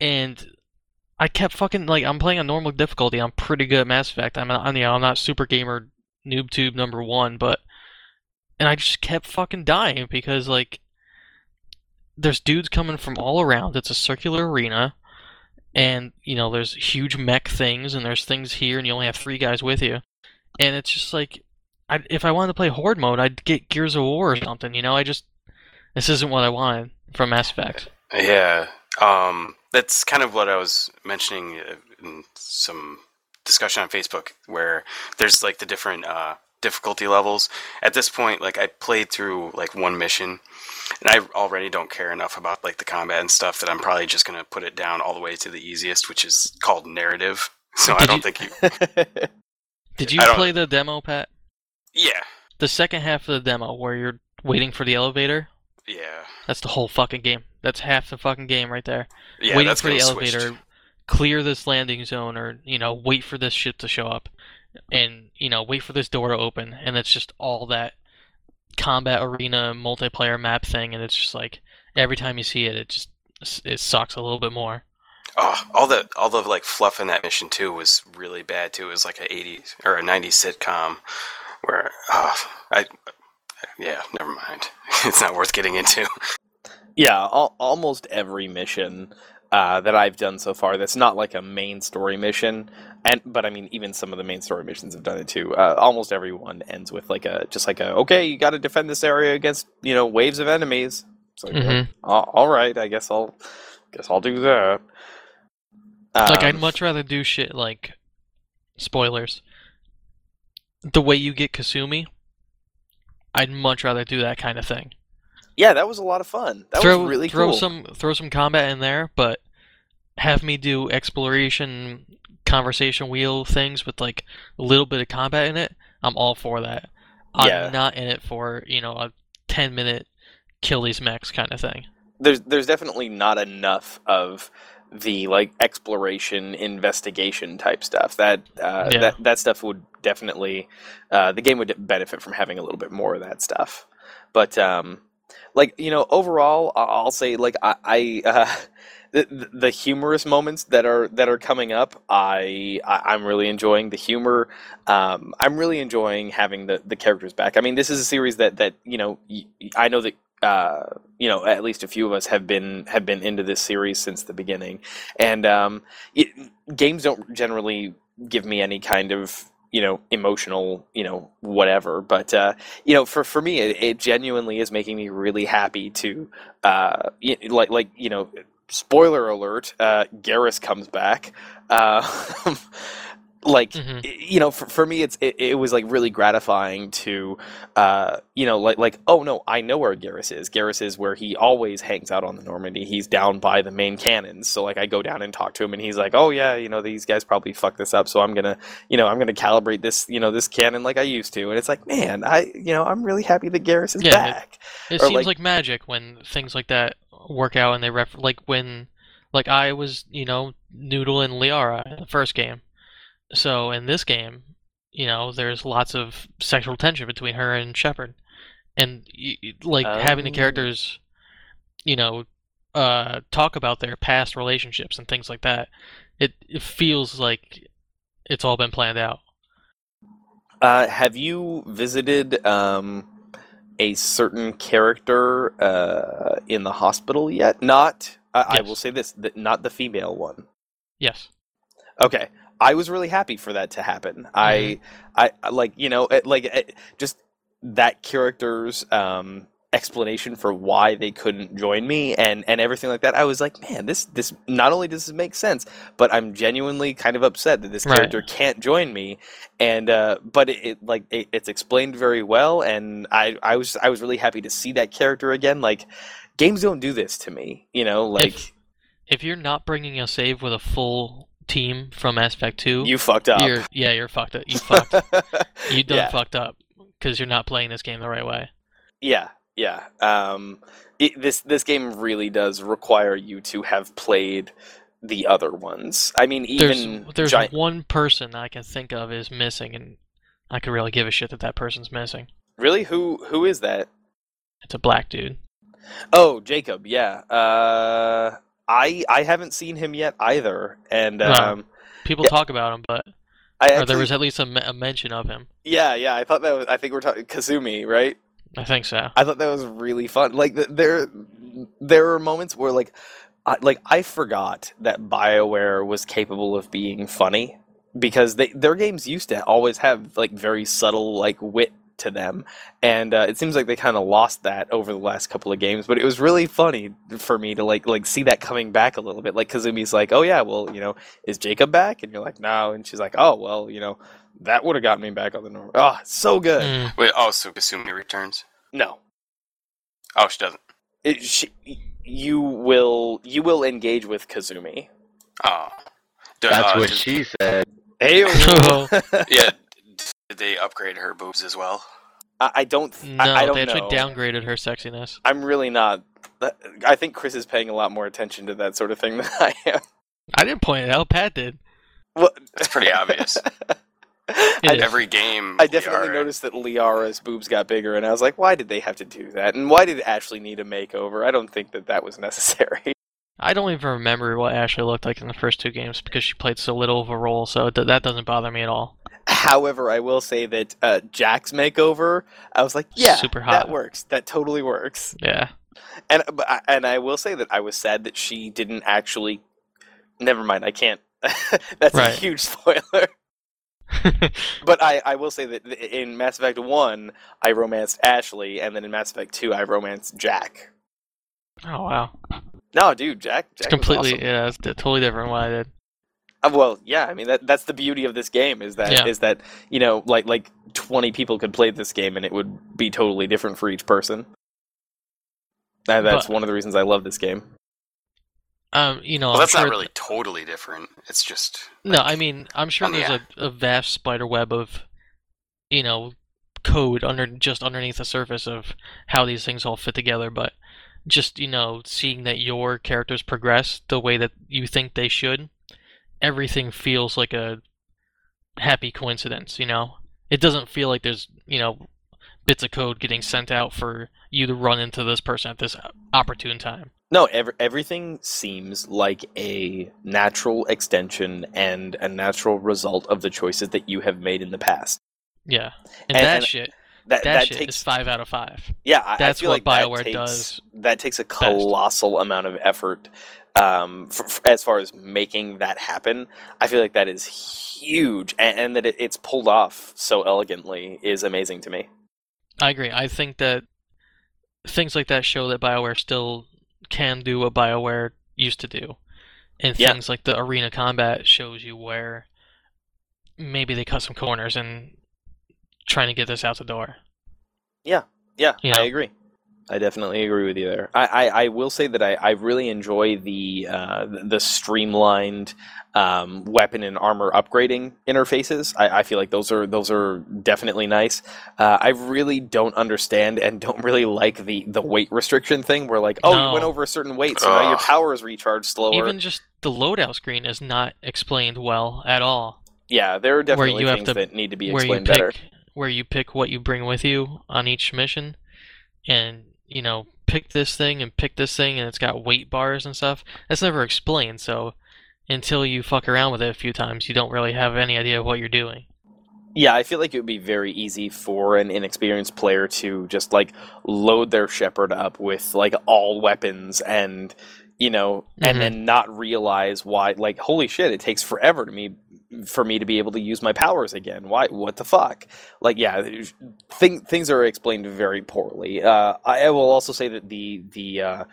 and I kept fucking like I'm playing on normal difficulty. I'm pretty good at Mass Effect. I'm not, I'm, you know, I'm not super gamer noob tube number one, but and I just kept fucking dying because like there's dudes coming from all around. It's a circular arena, and you know there's huge mech things, and there's things here, and you only have three guys with you, and it's just like, I, if I wanted to play horde mode, I'd get Gears of War or something. You know, I just this isn't what I wanted from Mass Effect. Yeah, um, that's kind of what I was mentioning uh, in some discussion on Facebook, where there's like the different uh, difficulty levels. At this point, like I played through like one mission, and I already don't care enough about like the combat and stuff that I'm probably just gonna put it down all the way to the easiest, which is called narrative. So I don't you- think you. Did you play the demo, Pat? Yeah, The second half of the demo where you're waiting for the elevator. yeah, That's the whole fucking game. That's half the fucking game right there. yeah. waiting that's for the getting switched. elevator, clear this landing zone, or you know, wait for this ship to show up, and you know, wait for this door to open, and it's just all that combat arena multiplayer map thing, and it's just like every time you see it, it just it sucks a little bit more. Oh, all the all the like fluff in that mission too was really bad too. It was like a '80s or a '90s sitcom where, oh, I, yeah, never mind. It's not worth getting into. Yeah, al- almost every mission uh, that I've done so far that's not like a main story mission, and but I mean even some of the main story missions have done it too. Uh, almost everyone ends with like a just like a okay, you got to defend this area against you know waves of enemies. It's like, Mhm. "Oh, all right, I guess I'll guess I'll do that. like I'd Um, much rather do shit like spoilers. The way you get Kasumi, I'd much rather do that kind of thing. Yeah, that was a lot of fun. That throw was really throw cool. some throw some combat in there, but have me do exploration conversation wheel things with like a little bit of combat in it. I'm all for that. I'm Yeah. not in it for you know a ten minute kill these mechs kind of thing. there's there's definitely not enough of the like exploration investigation type stuff that uh, Yeah. that that stuff would definitely uh, the game would benefit from having a little bit more of that stuff but um like you know overall i'll say like i, I uh, the, the humorous moments that are that are coming up I, I i'm really enjoying the humor. Um i'm really enjoying having the the characters back. I mean this is a series that that you know i know that uh, you know, at least a few of us have been have been into this series since the beginning, and um, it, games don't generally give me any kind of you know emotional you know whatever. But uh you know for for me it, it genuinely is making me really happy to uh like like you know spoiler alert uh Garrus comes back. Uh like Mhm. you know for, for me it's it, it was like really gratifying to uh you know like like oh no i know where Garrus is. Garrus is where he always hangs out on the normandy. He's down by the main cannons. So like i go down and talk to him and he's like oh yeah you know these guys probably fucked this up so i'm gonna you know i'm gonna calibrate this you know this cannon like i used to. And it's like man i you know i'm really happy that Garrus is Yeah, it- back. It Or, seems like- like, magic when things like that work out and they ref like when like I was, you know, Noodle and Liara in the first game. So in this game, you know, there's lots of sexual tension between her and Shepard. And like having the Oh. characters, you know, uh talk about their past relationships and things like that. It it feels like it's all been planned out. Uh, have you visited um, a certain character uh, in the hospital yet? Not. I, I will say this: not the female one. Yes. Okay, I was really happy for that to happen. I, I, I like you know, it, like it, just that character's um, explanation for why they couldn't join me and and everything like that. I was like, man, this this not only does this make sense, but I'm genuinely kind of upset that this Right. character can't join me. And uh, but it, it like it, it's explained very well, and I I was I was really happy to see that character again. Like games don't do this to me, you know, like. if if you're not bringing a save with a full team from Mass Effect 2, you fucked up. You're yeah, you're fucked up. You fucked. You done Yeah. fucked up because you're not playing this game the right way. Yeah, yeah. Um, it, this this game really does require you to have played the other ones. I mean, even There's there's Giant- one person I can think of is missing, and I could really give a shit that that person's missing. really who who is that? It's a black dude. Oh, Jacob. Yeah. Uh, I I haven't seen him yet either, and No. um, People Yeah. talk about him, but I or there was at least a, a mention of him. yeah yeah. I thought that was I think we're talking Kasumi, right? I think so. I thought that was really fun. Like there, there are moments where like I, like I forgot that BioWare was capable of being funny because they their games used to always have like very subtle like wit to them and uh, it seems like they kind of lost that over the last couple of games but it was really funny for me to like like see that coming back a little bit like kasumi's like oh yeah well you know is jacob back and you're like no and she's like oh well you know that would have gotten me back on the normal oh so good Mm. Wait, oh, so Kasumi returns? no Oh, she doesn't. it, she, you will you will engage with kazumi Oh. Do- That's uh, what did- she said. hey Yeah. Did they upgrade her boobs as well? I, I don't No, I, I don't they actually know. downgraded her sexiness. I'm really not. I think Chris is paying a lot more attention to that sort of thing than I am. I didn't point it out. Pat did. Well, It's pretty obvious. I, Every game. I definitely Liara- noticed that Liara's boobs got bigger, and I was like, why did they have to do that? And why did Ashley need a makeover? I don't think that that was necessary. I don't even remember what Ashley looked like in the first two games because she played so little of a role, so th- that doesn't bother me at all. However, I will say that uh, Jack's makeover, I was like, yeah, Super that hot. works. That totally works. Yeah. And I- and I will say that I was sad that she didn't actually. Never mind, I can't. That's a huge spoiler. But I, I will say that in Mass Effect 1, I romanced Ashley, and then in Mass Effect 2, I romanced Jack. oh wow. No, dude, Jack. It's Jack was completely awesome. yeah, it's totally different what I did. Uh, well, yeah. I mean, that that's the beauty of this game is that is Yeah. that you know, like like twenty people could play this game and it would be totally different for each person. And that's But- one of the reasons I love this game. Um, you know, Well, that's sure not really totally different. It's just. No, I mean, I'm sure on the there's a, a vast spider web of, you know, code under just underneath the surface of how these things all fit together. But just you know, seeing that your characters progress the way that you think they should, everything feels like a happy coincidence. You know, it doesn't feel like there's you know bits of code getting sent out for you to run into this person at this opportune time. No, ev- everything seems like a natural extension and a natural result of the choices that you have made in the past. Yeah, and, And- that and shit, That that, that shit takes is five out of five. Yeah, I, That's I feel what like that BioWare takes, does That takes a colossal amount of effort um, as far as making that happen. I feel like that is huge, and, and that it, it's pulled off so elegantly is amazing to me. I agree. I think that things like that show that BioWare still can do what BioWare used to do. And Yeah. things like the arena combat shows you where maybe they cut some corners and trying to get this out the door. Yeah, You I agree. I definitely agree with you there. I, I, I will say that I, I really enjoy the uh, the streamlined um, weapon and armor upgrading interfaces. I, I feel like those are those are definitely nice. Uh, I really don't understand and don't really like the, the weight restriction thing. Where like, oh, No. you went over a certain weight, so now your power is recharged slower. Even just the loadout screen is not explained well at all. yeah, there are definitely you have things to- that need to be where you explained pick better. where you pick what you bring with you on each mission and you know pick this thing and pick this thing and it's got weight bars and stuff that's never explained so until you fuck around with it a few times you don't really have any idea what you're doing Yeah, I feel like it would be very easy for an inexperienced player to just like load their shepard up with like all weapons and you know, Mhm. and then not realize why like holy shit, it takes forever to me for me to be able to use my powers again. Why what the fuck? Like yeah, thing, things are explained very poorly. Uh, I, I will also say that the the uh,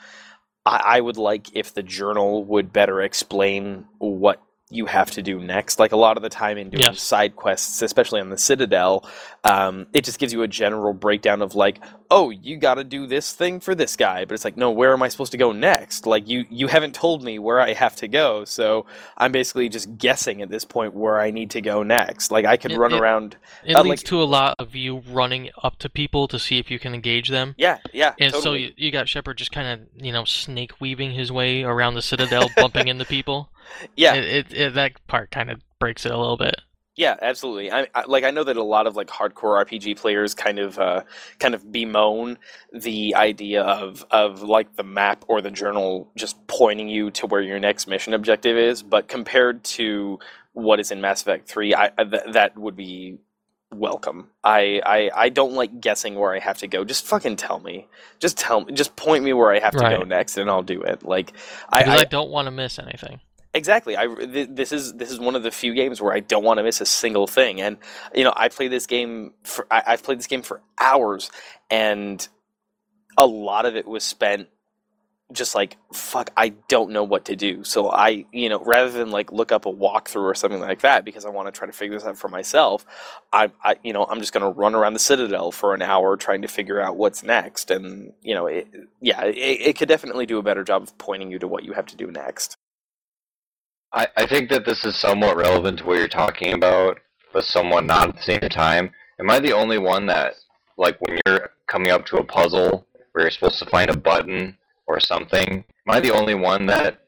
I, I would like if the journal would better explain what you have to do next. Like a lot of the time in doing Yes. side quests, especially on the Citadel, um, it just gives you a general breakdown of like, oh, you got to do this thing for this guy, but it's like, no, where am I supposed to go next? Like you you haven't told me where I have to go, so I'm basically just guessing at this point where I need to go next. Like I could It- run it- around. it Uh, leads like- to a lot of you running up to people to see if you can engage them Yeah, yeah, and so you, you got shepard just kind of you know snake weaving his way around the citadel bumping into people yeah, it, it, it that part kind of breaks it a little bit Yeah, absolutely. I, I like I know that a lot of like hardcore RPG players kind of uh, kind of bemoan the idea of of like the map or the journal just pointing you to where your next mission objective is, but compared to what is in Mass Effect 3, I, th- that would be welcome. I, I I don't like guessing where I have to go. Just fucking tell me. Just tell me. Just point me where I have to go next, and I'll do it. Like I, I, I don't want to miss anything. Exactly. I th- this is this is one of the few games where I don't want to miss a single thing. And you know, I play this game for I, I've played this game for hours, and a lot of it was spent just like fuck i don't know what to do so i you know rather than like look up a walkthrough or something like that because i want to try to figure this out for myself i, I you know i'm just going to run around the citadel for an hour trying to figure out what's next and you know it, yeah it, it could definitely do a better job of pointing you to what you have to do next I, I think that this is somewhat relevant to what you're talking about, but somewhat not at the same time. Am I the only one that, like, when you're coming up to a puzzle where you're supposed to find a button or something, am I the only one that,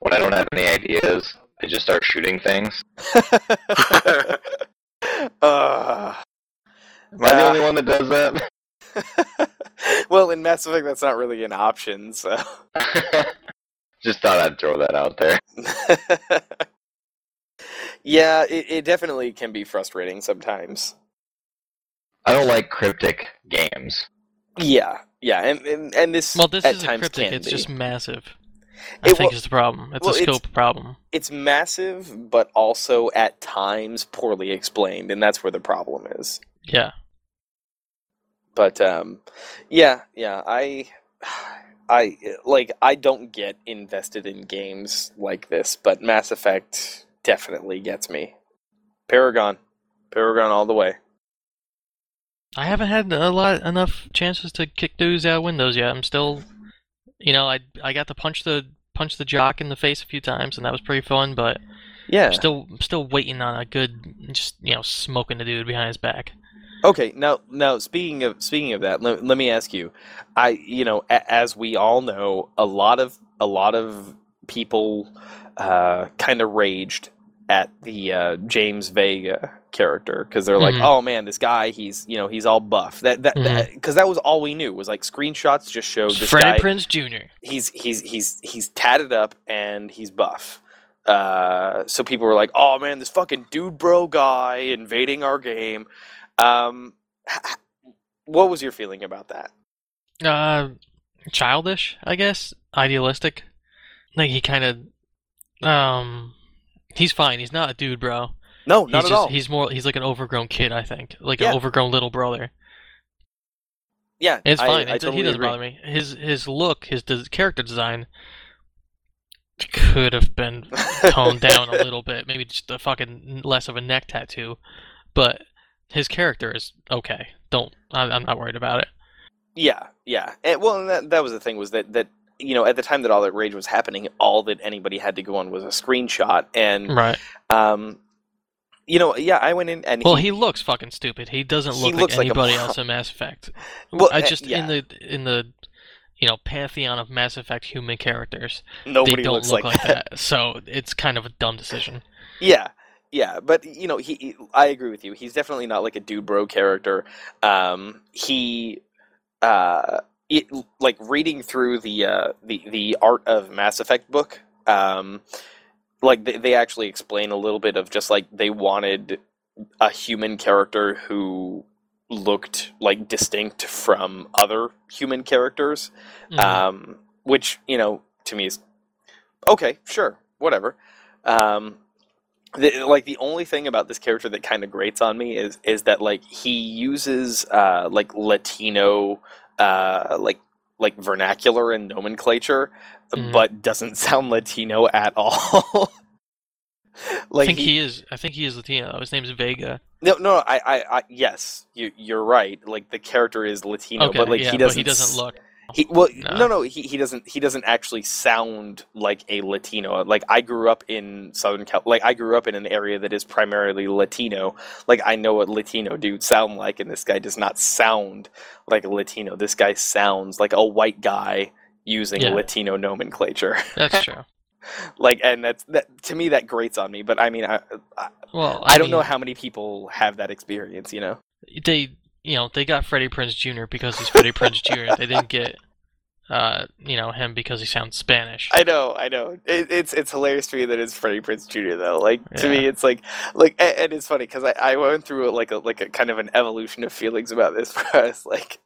when I don't have any ideas, I just start shooting things? uh, Am I the only one that does that? well in mass effect that's not really an option so just thought I'd throw that out there. yeah it, it definitely can be frustrating sometimes I don't like cryptic games. Yeah, yeah, and and, and this Well, this at isn't times cryptic. can It's be. just massive. I It think wa- is the problem. It's well, a it's- scope problem. it's massive, but also at times poorly explained, and that's where the problem is. Yeah. But um, yeah, yeah, I, I like I don't get invested in games like this, but Mass Effect definitely gets me. Paragon, Paragon all the way. I haven't had a lot enough chances to kick dudes out of windows yet. I'm still, you know, I I got to punch the punch the jock in the face a few times, and that was pretty fun. But Yeah. I'm still still waiting on a good, just you know, smoking the dude behind his back. Okay, now now speaking of speaking of that, let, let me ask you. I you know a, as we all know, a lot of a lot of people uh, kind of raged at the uh, James Vega character because they're like, Mhm. "Oh man, this guy, he's you know he's all buff." That that because that was all we knew was like screenshots just showed this Freddie guy. Prinze Jr. he's he's he's he's tatted up and he's buff. Uh, so people were like, "Oh man, this fucking dude bro guy invading our game." Um, what was your feeling about that? Uh, childish, I guess. Idealistic. Like he kind of, um, he's fine. He's not a dude, bro. No, He's not at just, all. He's more. He's like an overgrown kid, I think. Like Yeah. an overgrown little brother. yeah, It's I- fine. I It- totally he doesn't agree. bother me. His his look, his des- character design could have been toned down a little bit. Maybe just a fucking less of a neck tattoo, but his character is okay. Don't. I, I'm not worried about it. Yeah, yeah. And, well, and that that was the thing was that that you know at the time that all that rage was happening, all that anybody had to go on was a screenshot, and Right. um, you know, yeah, I went in and Well, he looks fucking stupid. He doesn't look looks like like a anybody else in Mass Effect. Well, I uh, just yeah. in the in the you know pantheon of Mass Effect human characters, nobody they don't looks look like, like that. So it's kind of a dumb decision. Yeah, yeah, but you know, he, he- I agree with you. He's definitely not like a dude bro character. Um, he, uh, it, like reading through the uh, the the art of Mass Effect book. Um, like they, they actually explain a little bit of just like they wanted a human character who looked like distinct from other human characters Mhm. um, which you know to me is okay, sure, whatever. Um, the, like the only thing about this character that kind of grates on me is is that like he uses uh, like Latino uh, like like vernacular and nomenclature, Mhm. but doesn't sound Latino at all. like I think he, he is. I think he is Latino. His name's Vega. no no I, I I yes you you're right like the character is Latino okay, but like yeah, he doesn't he doesn't look. He well, No. no, no, he, he doesn't. He doesn't actually sound like a Latino. Like I grew up in Southern Cal. Like I grew up in an area that is primarily Latino. Like I know what Latino dudes sound like, and this guy does not sound like a Latino. This guy sounds like a white guy using Yeah. Latino nomenclature. That's true. like, and that's that to me that grates on me. But I mean, I I, Well, I don't know how many people have that experience. You know. they. You know, they got Freddie Prinze Jr. because he's Freddie Prinze Jr. They didn't get uh, you know, him because he sounds Spanish. I know, I know. It, it's it's hilarious to me that it's Freddie Prinze Jr. though. Like to Yeah. me, it's like like, and, and it's funny because I, I went through like a like a kind of an evolution of feelings about this. Where I was like,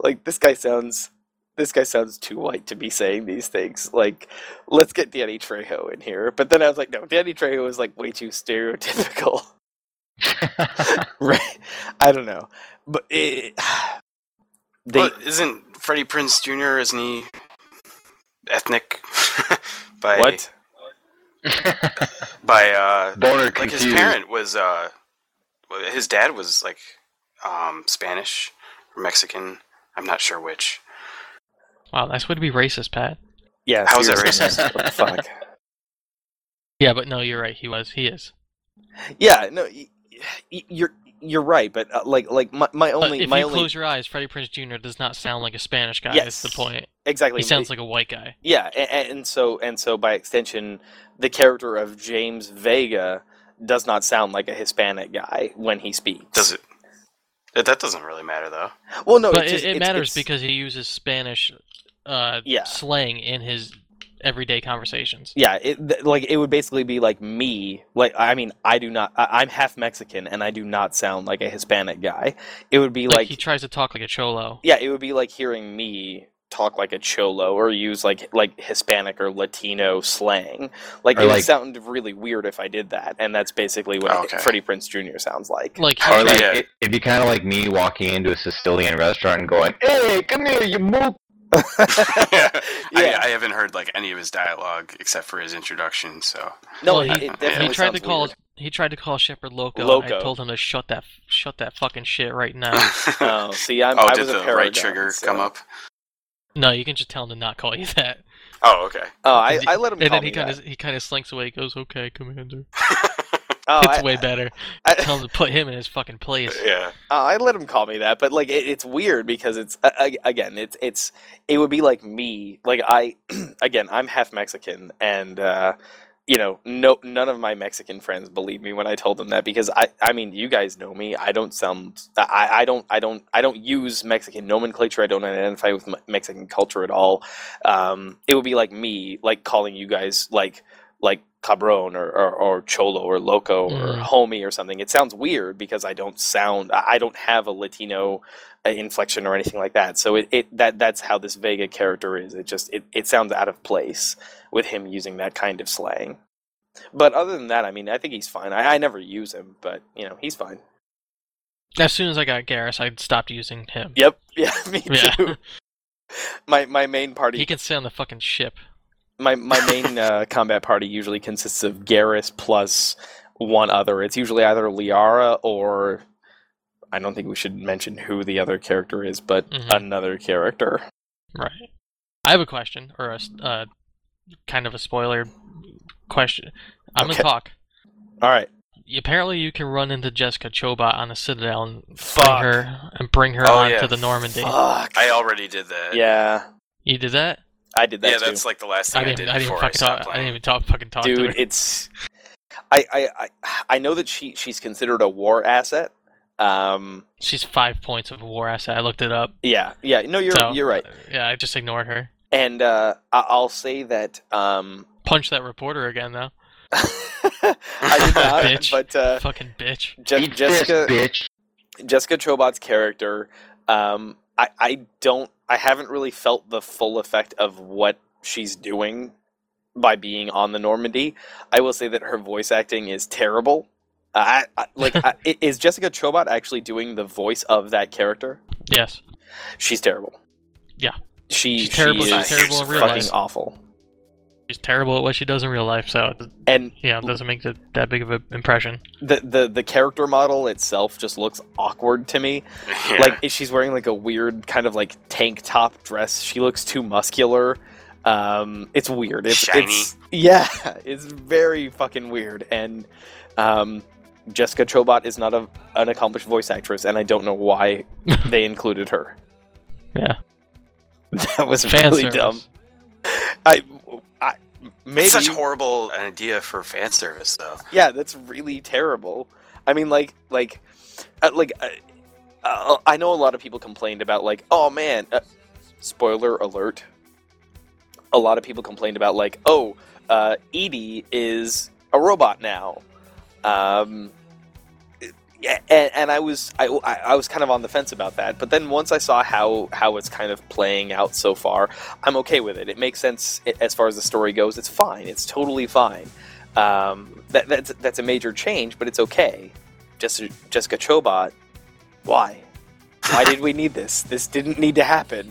like this guy sounds this guy sounds too white to be saying these things. Like, let's get Danny Trejo in here. But then I was like, no, Danny Trejo is like way too stereotypical. right? I don't know, but it, they Well, isn't Freddie Prinze Jr. isn't he ethnic? by what? by uh Boner like confused. his parent was uh his dad was like um Spanish or Mexican. I'm not sure which. Wow, nice way to be racist, Pat. Yeah, How is that racist? What the fuck? Yeah, but no, you're right. He was. He is. Yeah, no, y- y- you're you're right, but uh, like like my, my But only if my you only close your eyes, Freddie Prinze Jr. does not sound like a Spanish guy. Yes. Is the point? exactly He sounds like a white guy. yeah, and, and so and so by extension, the character of James Vega does not sound like a Hispanic guy when he speaks. Does it? That that doesn't really matter though. Well, no, but it, just, it, it it's- matters it's- because he uses Spanish uh, Yeah. slang in his everyday conversations. yeah, it, th- like it would basically be like me. Like I mean, I do not. I, I'm half Mexican, and I do not sound like a Hispanic guy. It would be Like, like he tries to talk like a cholo. Yeah, it would be like hearing me talk like a cholo or use like like Hispanic or Latino slang. Like Or it would sound really weird if I did that, and that's basically what oh, Okay. Freddie Prinze Jr. sounds like. Like Or like Yeah. it, it'd be kind of like me walking into a Sicilian restaurant and going, "Hey, come here, you mook." I, yeah, I haven't heard like any of his dialogue except for his introduction. So no, Well, he- it he he tried to call weird. he tried to call Shepard loco. Loco. I told him to shut that shut that fucking shit right now. Oh, see, I'm, oh, I did was a the right trigger so- come up? no, you can just tell him to not call you that. Oh, okay. Oh, I, I let him and call then he kind of he kind of slinks away. He goes, "Okay, Commander." Oh, it's I, way better. I, Tell him to put him in his fucking place. yeah. Uh, I let him call me that, but like it, it's weird because it's uh, again, it's it's it would be like me, like I again, I'm half Mexican, and uh, you know, no, none of my Mexican friends believe me when I told them that because I, I mean, you guys know me. I don't sound, I, I don't, I don't, I don't use Mexican nomenclature. I don't identify with Mexican culture at all. Um, it would be like me, like calling you guys like like cabron or, or, or cholo or loco or Mhm. homie or something. It sounds weird because I don't sound I don't have a Latino uh, inflection or anything like that. So it, it that that's how this Vega character is. It just it, it sounds out of place with him using that kind of slang. But other than that, I mean, I think he's fine. I, I never use him, but you know, he's fine. As soon as I got Garrus, I stopped using him. Yep, yeah, me Yeah. too. My my main party He can stay on the fucking ship. My my main uh, combat party usually consists of Garrus plus one other. It's usually either Liara or I don't think we should mention who the other character is, but Mhm. another character. Right. I have a question, or a uh, kind of a spoiler question. I'm Okay. gonna talk. All right. Apparently, you can run into Jessica Chobot on the Citadel and bring her and bring her Oh, on yeah. to the Normandy. Fuck. I already did that. yeah, You did that? I did that yeah, too. that's like the last I thing I, didn't. did I didn't before I fucking stopped talk. I didn't even talk. Fucking talk to Dude, her. it's I, I I I know that she she's considered a war asset. Um She's five points of a war asset. I looked it up. yeah, yeah. No, you're so, you're right. Yeah, I just ignored her. And uh I- I'll say that um Punch that reporter again, though. I did not, Bitch. but uh Fucking bitch. Je- Jessica bitch. Jessica Chobot's character, um, I, I don't, I haven't really felt the full effect of what she's doing by being on the Normandy. I will say that her voice acting is terrible. I, I like, I, is Jessica Chobot actually doing the voice of that character? Yes. She's terrible. Yeah. she She's terrible- She she's terrible fucking life. awful. She's terrible at what she does in real life, so And yeah, it doesn't make that, that big of an impression. the, the the character model itself just looks awkward to me. Yeah. like she's wearing like a weird kind of like tank top dress she looks too muscular um it's weird it's, Shiny. it's yeah it's very fucking weird and um jessica chobot is not a, an accomplished voice actress and i don't know why they included her Yeah. that was Fan really service. dumb i i maybe such a horrible idea for fan service, though. yeah that's really terrible i mean like like uh, like uh, uh, i know a lot of people complained about like oh man uh, spoiler alert a lot of people complained about like, oh, uh, EDI is a robot now. Um, and, and I was I, I was kind of on the fence about that, but then once I saw how how it's kind of playing out so far, I'm okay with it. It makes sense as far as the story goes. It's fine. It's totally fine. Um, that that's that's a major change, but it's okay. Jessica Chobot, why? Why did we need this? This didn't need to happen.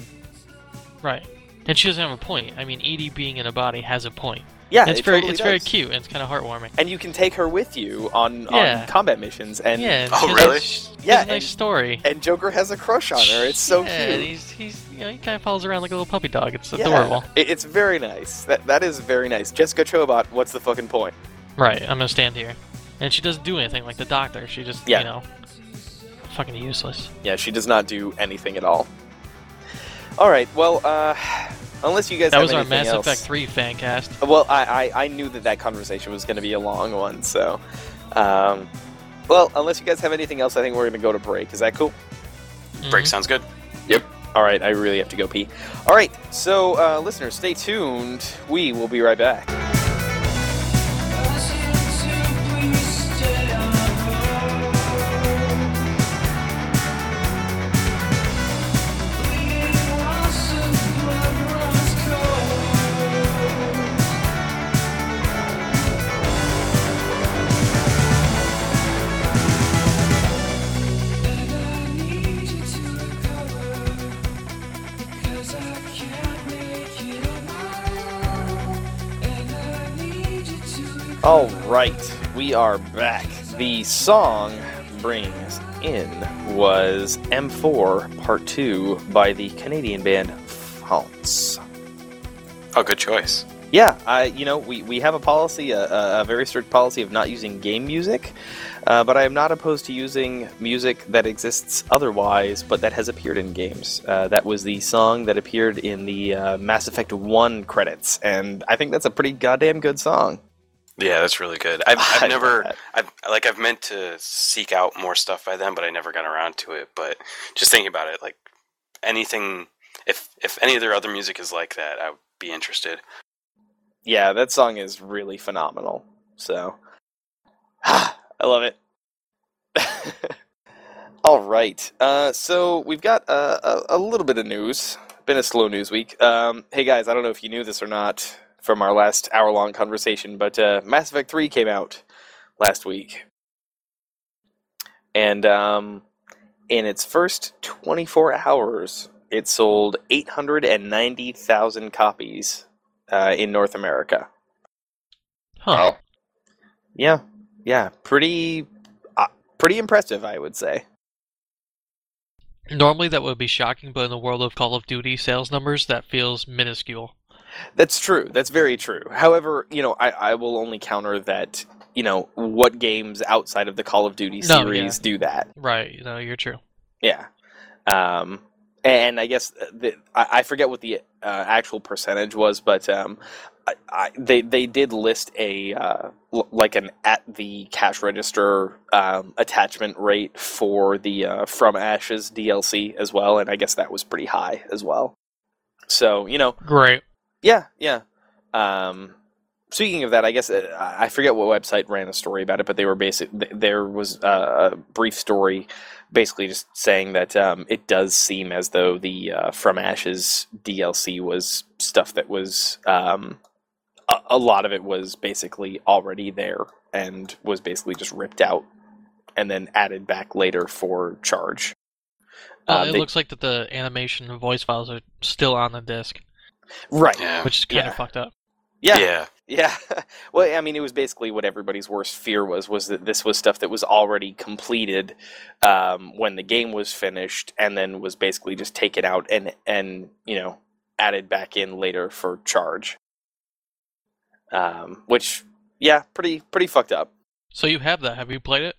Right. And she doesn't have a point. I mean, EDI being in a body has a point. Yeah, it's it very totally it's very cute and it's kind of heartwarming. And you can take her with you on, Yeah. on combat missions, and yeah. and Oh, she really? a- she has Yeah, a nice story. and Joker has a crush on her. It's so yeah, cute. and he's he's you know he kind of follows around like a little puppy dog. It's Yeah, adorable. it- it's very nice. That that is very nice. Jessica Chobot, what's the fucking point? Right. I'm gonna stand here, and she doesn't do anything like the doctor. She just Yeah. you know, fucking useless. Yeah, she does not do anything at all. All right, well, uh, unless you guys have anything else. That have was our Mass else. Effect 3 fan cast. Well, I, I I knew that that conversation was going to be a long one, so. Um, well, unless you guys have anything else, I think we're going to go to break. Is that cool? Break Mhm. sounds good. Yep. All right, I really have to go pee. All right, so uh, listeners, stay tuned. We will be right back. All right, we are back. The song brings in was M4 Part 2 by the Canadian band Faunts. Oh, good choice. Yeah, I you know we, we have a policy, a, a, a very strict policy of not using game music, uh, but I am not opposed to using music that exists otherwise, but that has appeared in games. Uh, that was the song that appeared in the uh, Mass Effect One credits, and I think that's a pretty goddamn good song. Yeah, that's really good. I've, I've never. I've like, I've meant to seek out more stuff by them, but I never got around to it. But just thinking about it, like anything, if if any of their other music is like that, I would be interested. Yeah, that song is really phenomenal. So, I love it. All right. Uh, so we've got uh, a, a little bit of news. Been a slow news week. Um, hey guys, I don't know if you knew this or not from our last hour-long conversation, but uh, Mass Effect Three came out last week, and um, in its first 24 hours, it sold 890,000 copies uh, in North America. Huh. Well, Yeah, yeah, pretty, uh, pretty impressive, I would say. Normally that would be shocking, but in the world of Call of Duty sales numbers, that feels minuscule. That's true. That's very true. However, you know, I, I will only counter that. You know, what games outside of the Call of Duty No, series do that? Right. You know, you're true. Yeah. Um, and I guess the, I, I forget what the uh, actual percentage was, but um, I, I, they they did list a uh, l- like an at the cash register um, attachment rate for the uh, From Ashes DLC as well, and I guess that was pretty high as well. So you know, Great. Yeah, yeah. Um, speaking of that, I guess uh, I forget what website ran a story about it, but they were basic. There was a brief story, basically just saying that um, it does seem as though the uh, From Ashes DLC was stuff that was um, a, a lot of it was basically already there and was basically just ripped out and then added back later for charge. Uh, Uh, it they- looks like that the animation and voice files are still on the disc, right. Yeah, which is kind Yeah. of fucked up. Yeah. yeah, Yeah. well, I mean, it was basically what everybody's worst fear was was that this was stuff that was already completed um, when the game was finished, and then was basically just taken out and and you know added back in later for charge. Um, which, yeah, pretty pretty fucked up. So you have that. Have you played it?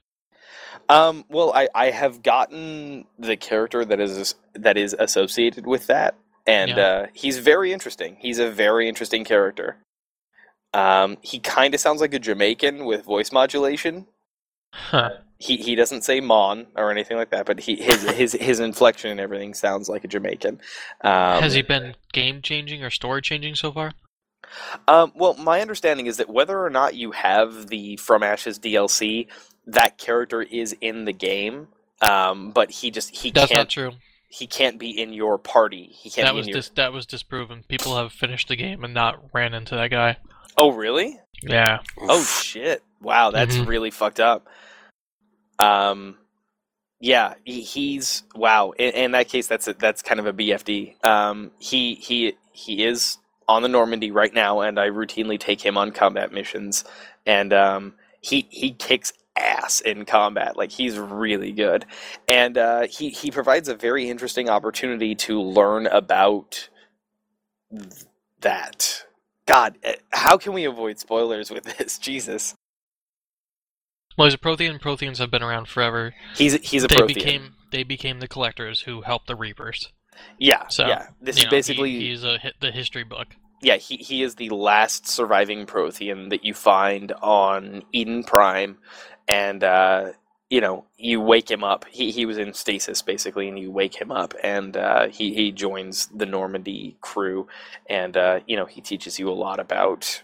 Um, well, I, I have gotten the character that is that is associated with that, and Yeah. uh, he's very interesting. He's a very interesting character. Um, he kind of sounds like a Jamaican with voice modulation, Huh. He he doesn't say Mon or anything like that, but he his his his inflection and everything sounds like a Jamaican. Um, Has he been game changing or story changing so far? Um, well, my understanding is that whether or not you have the From Ashes DLC, that character is in the game. Um, but he just he That's not can't true. He can't be in your party. He can't That was your. dis- that was disproven. People have finished the game and not ran into that guy. Oh really? Yeah. Oh shit! Wow, that's Mhm. really fucked up. Um, yeah, he, he's wow. In, in that case, that's a, that's kind of a BFD. Um, he he he is on the Normandy right now, and I routinely take him on combat missions, and um, he he kicks ass in combat. Like he's really good, and uh, he he provides a very interesting opportunity to learn about th- that. God, eh, how can we avoid spoilers with this? Jesus. Well, he's a Prothean. Protheans have been around forever. He's he's a they Prothean. became they became the collectors who helped the Reapers. yeah, So, yeah. This is know, basically he, he's a the history book. yeah. He he is the last surviving Prothean that you find on Eden Prime, and uh, you know you wake him up. He he was in stasis basically, and you wake him up, and uh, he he joins the Normandy crew, and uh, you know he teaches you a lot about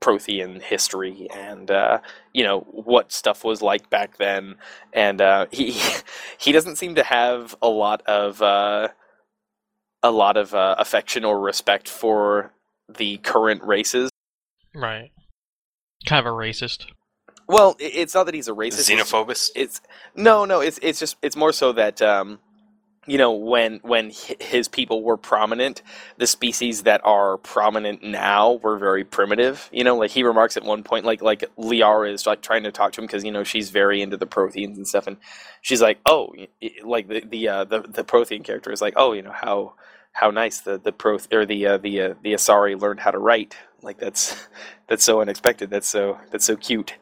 Prothean history and uh, you know what stuff was like back then, and uh, he he doesn't seem to have a lot of uh, a lot of uh, affection or respect for the current races. Right. Kind of a racist. Well, it's not that he's a racist. it's- It's no, no. It's it's just it's more so that um, you know when when his people were prominent, the species that are prominent now were very primitive. You know, like he remarks at one point, like like Liara is like trying to talk to him because you know she's very into the Protheans and stuff, and she's like, oh, like the the uh, the the Prothean character is like, oh, you know how how nice the the pro or the uh, the uh, the Asari learned how to write. Like that's that's so unexpected. That's so that's so cute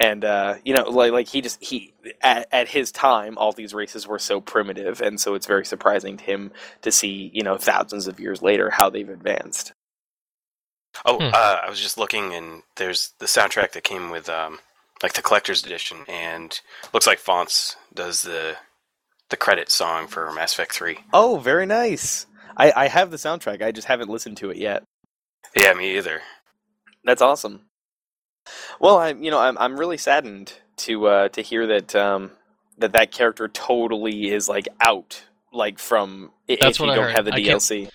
and uh, you know like like he just he at, at his time all these races were so primitive and so it's very surprising to him to see you know thousands of years later how they've advanced Oh, Hmm. uh, I was just looking, and there's the soundtrack that came with um, like the collector's edition, and looks like Faunts does the the credit song for Mass Effect Three. oh very nice I, I have the soundtrack i just haven't listened to it yet Yeah, me either. that's awesome well i'm you know i'm, I'm really saddened to uh, to hear that um, that that character totally is like out like from That's if what you I don't heard. have the I can't- dlc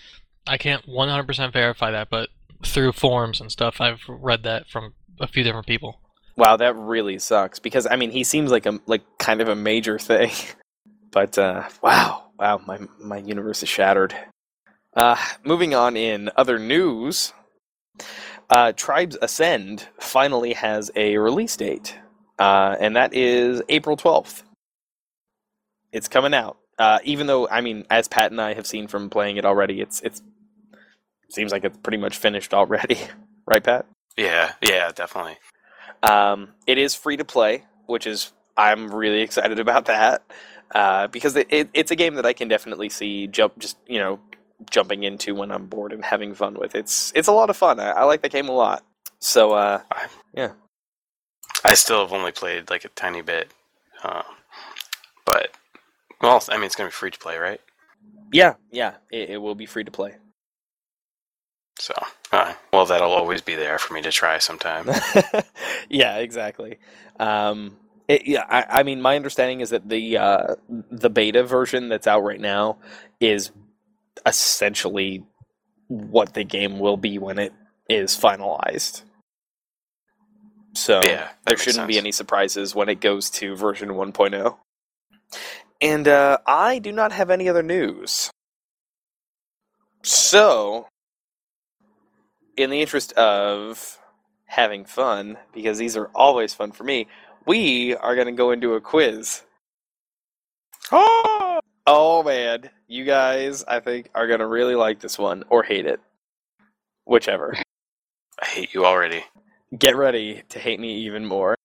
I can't 100% verify that, but through forums and stuff, I've read that from a few different people. Wow, that really sucks because I mean he seems like a like kind of a major thing. But uh wow, wow, my my universe is shattered. Uh moving on in other news, uh Tribes Ascend finally has a release date. Uh and that is April 12th. It's coming out. Uh even though I mean as Pat and I have seen from playing it already, it's it's seems like it's pretty much finished already. right, Pat? Yeah, yeah, definitely. Um, it is free to play, which is I'm really excited about that uh, because it, it, it's a game that I can definitely see jump just you know jumping into when I'm bored and having fun with. It's it's a lot of fun. I, I like the game a lot. So uh, yeah, I still have only played like a tiny bit, um, but well, I mean, it's gonna be free to play, right? yeah, yeah, it, it will be free to play. So, uh, well, that'll always be there for me to try sometime. yeah, exactly. Um, it, yeah, I, I mean, my understanding is that the uh, the beta version that's out right now is essentially what the game will be when it is finalized. So Yeah, there shouldn't be any surprises when it goes to version 1.0. And uh, I do not have any other news. So, in the interest of having fun, because these are always fun for me, we are going to go into a quiz. Oh! Oh man, you guys, I think, are going to really like this one or hate it. Whichever. I hate you already. Get ready to hate me even more.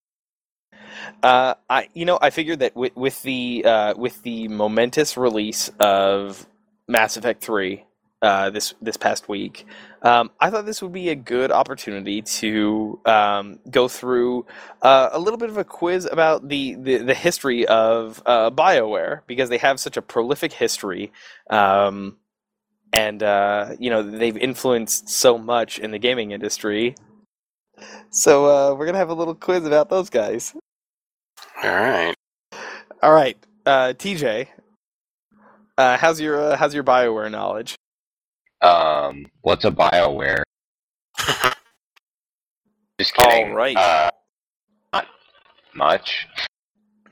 Uh, I, you know, I figured that with, with the uh, with the momentous release of Mass Effect Three, uh, this this past week, um, I thought this would be a good opportunity to um, go through uh, a little bit of a quiz about the the, the history of uh, Bioware because they have such a prolific history, um, and uh, you know they've influenced so much in the gaming industry. So uh, we're gonna have a little quiz about those guys. All right. All right, uh, TJ, uh, how's your uh, how's your Bioware knowledge? Um, what's a Bioware? Just kidding. All right. Uh, not much.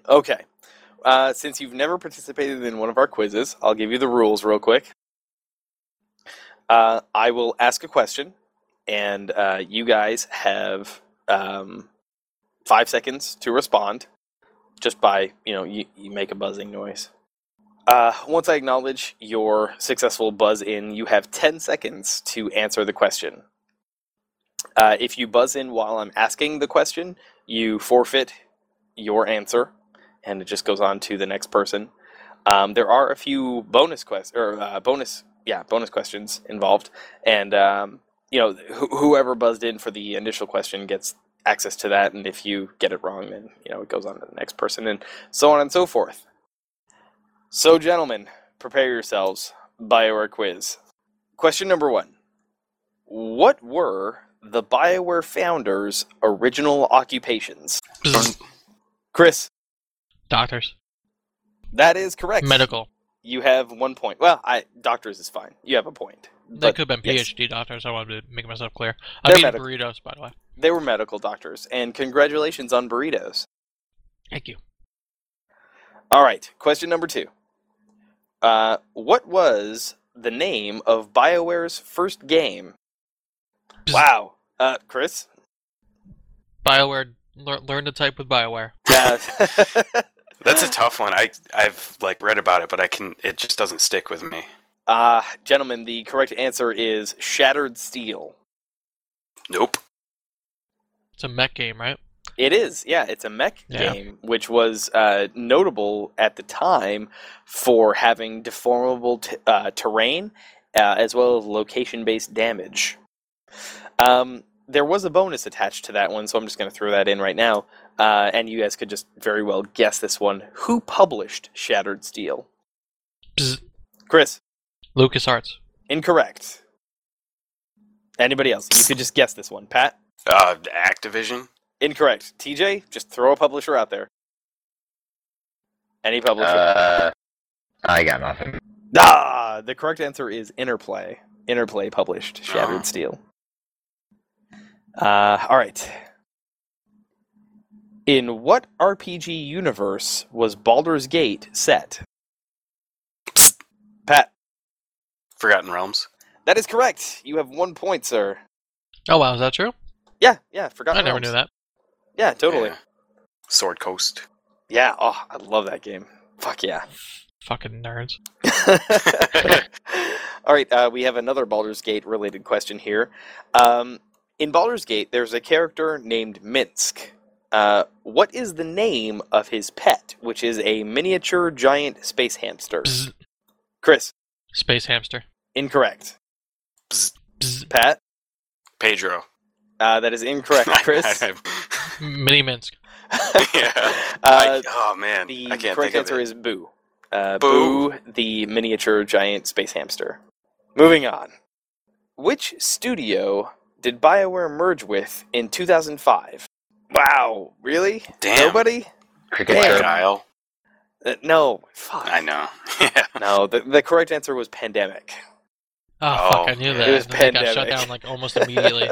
Okay. Uh, since you've never participated in one of our quizzes, I'll give you the rules real quick. Uh, I will ask a question, and uh, you guys have um, five seconds to respond, just by you know you, you make a buzzing noise. Uh, once I acknowledge your successful buzz in, you have ten seconds to answer the question. Uh, if you buzz in while I'm asking the question, you forfeit your answer, and it just goes on to the next person. Um, there are a few bonus quest or uh, bonus, yeah, bonus questions involved, and um, you know wh- whoever buzzed in for the initial question gets access to that, and if you get it wrong, then you know it goes on to the next person, and so on and so forth. So, gentlemen, prepare yourselves. Bioware quiz. Question number one: What were the Bioware founders' original occupations? Chris, Doctors. that is correct. Medical. You have one point. Well, I doctors is fine. You have a point. They could have been yes. PhD doctors. I wanted to make myself clear. I They're mean medical. burritos, by the way. They were medical doctors, and congratulations on burritos. Thank you. All right, question number two. Uh, what was the name of BioWare's first game? Bzz. Wow, uh, Chris. Bioware. Lear, learn to type with Bioware. Yeah. That's a tough one. I I've like read about it, but I can. It just doesn't stick with me. uh, gentlemen, the correct answer is Shattered Steel. Nope. It's a mech game, right? It is, yeah. It's a mech Yeah. game, which was uh, notable at the time for having deformable t- uh, terrain uh, as well as location-based damage. Um, there was a bonus attached to that one, so I'm just going to throw that in right now, uh, and you guys could just very well guess this one. Who published Shattered Steel? Bzz. Chris, LucasArts. incorrect. Anybody else? You could just guess this one. Pat, Uh, Activision. Incorrect. TJ, just throw a publisher out there. Any publisher. Uh, I got nothing. Ah, the correct answer is Interplay. Interplay published Shattered Oh. Steel. Uh, all right. In what RPG universe was Baldur's Gate set? Psst. Pat, Forgotten Realms. that is correct. You have one point, sir. Oh wow, is that true? Yeah, yeah, forgot. I never knew that. Yeah, totally. Yeah. Sword Coast. Yeah. oh, I love that game. Fuck yeah. Fucking nerds. All right, uh, we have another Baldur's Gate related question here. Um, in Baldur's Gate, there's a character named Minsk. Uh, what is the name of his pet, which is a miniature giant space hamster? Bzz. Chris, Space hamster. incorrect. Bzz. Pat, Pedro. uh, that is incorrect. Chris, I- Mini Minsk. yeah. uh, I, oh man, the I can't correct think of answer it. is Boo. Uh, Boo. Boo, the miniature giant space hamster. Moving on. Which studio did BioWare merge with in 2005? Wow, really? Damn. Nobody? Cricket Damn. Chirp. Uh, no. Fuck. I know. Yeah. No, the, the correct answer was Pandemic. Oh, Oh, fuck, I knew that. It was And then it got pandemic. shut down like almost immediately.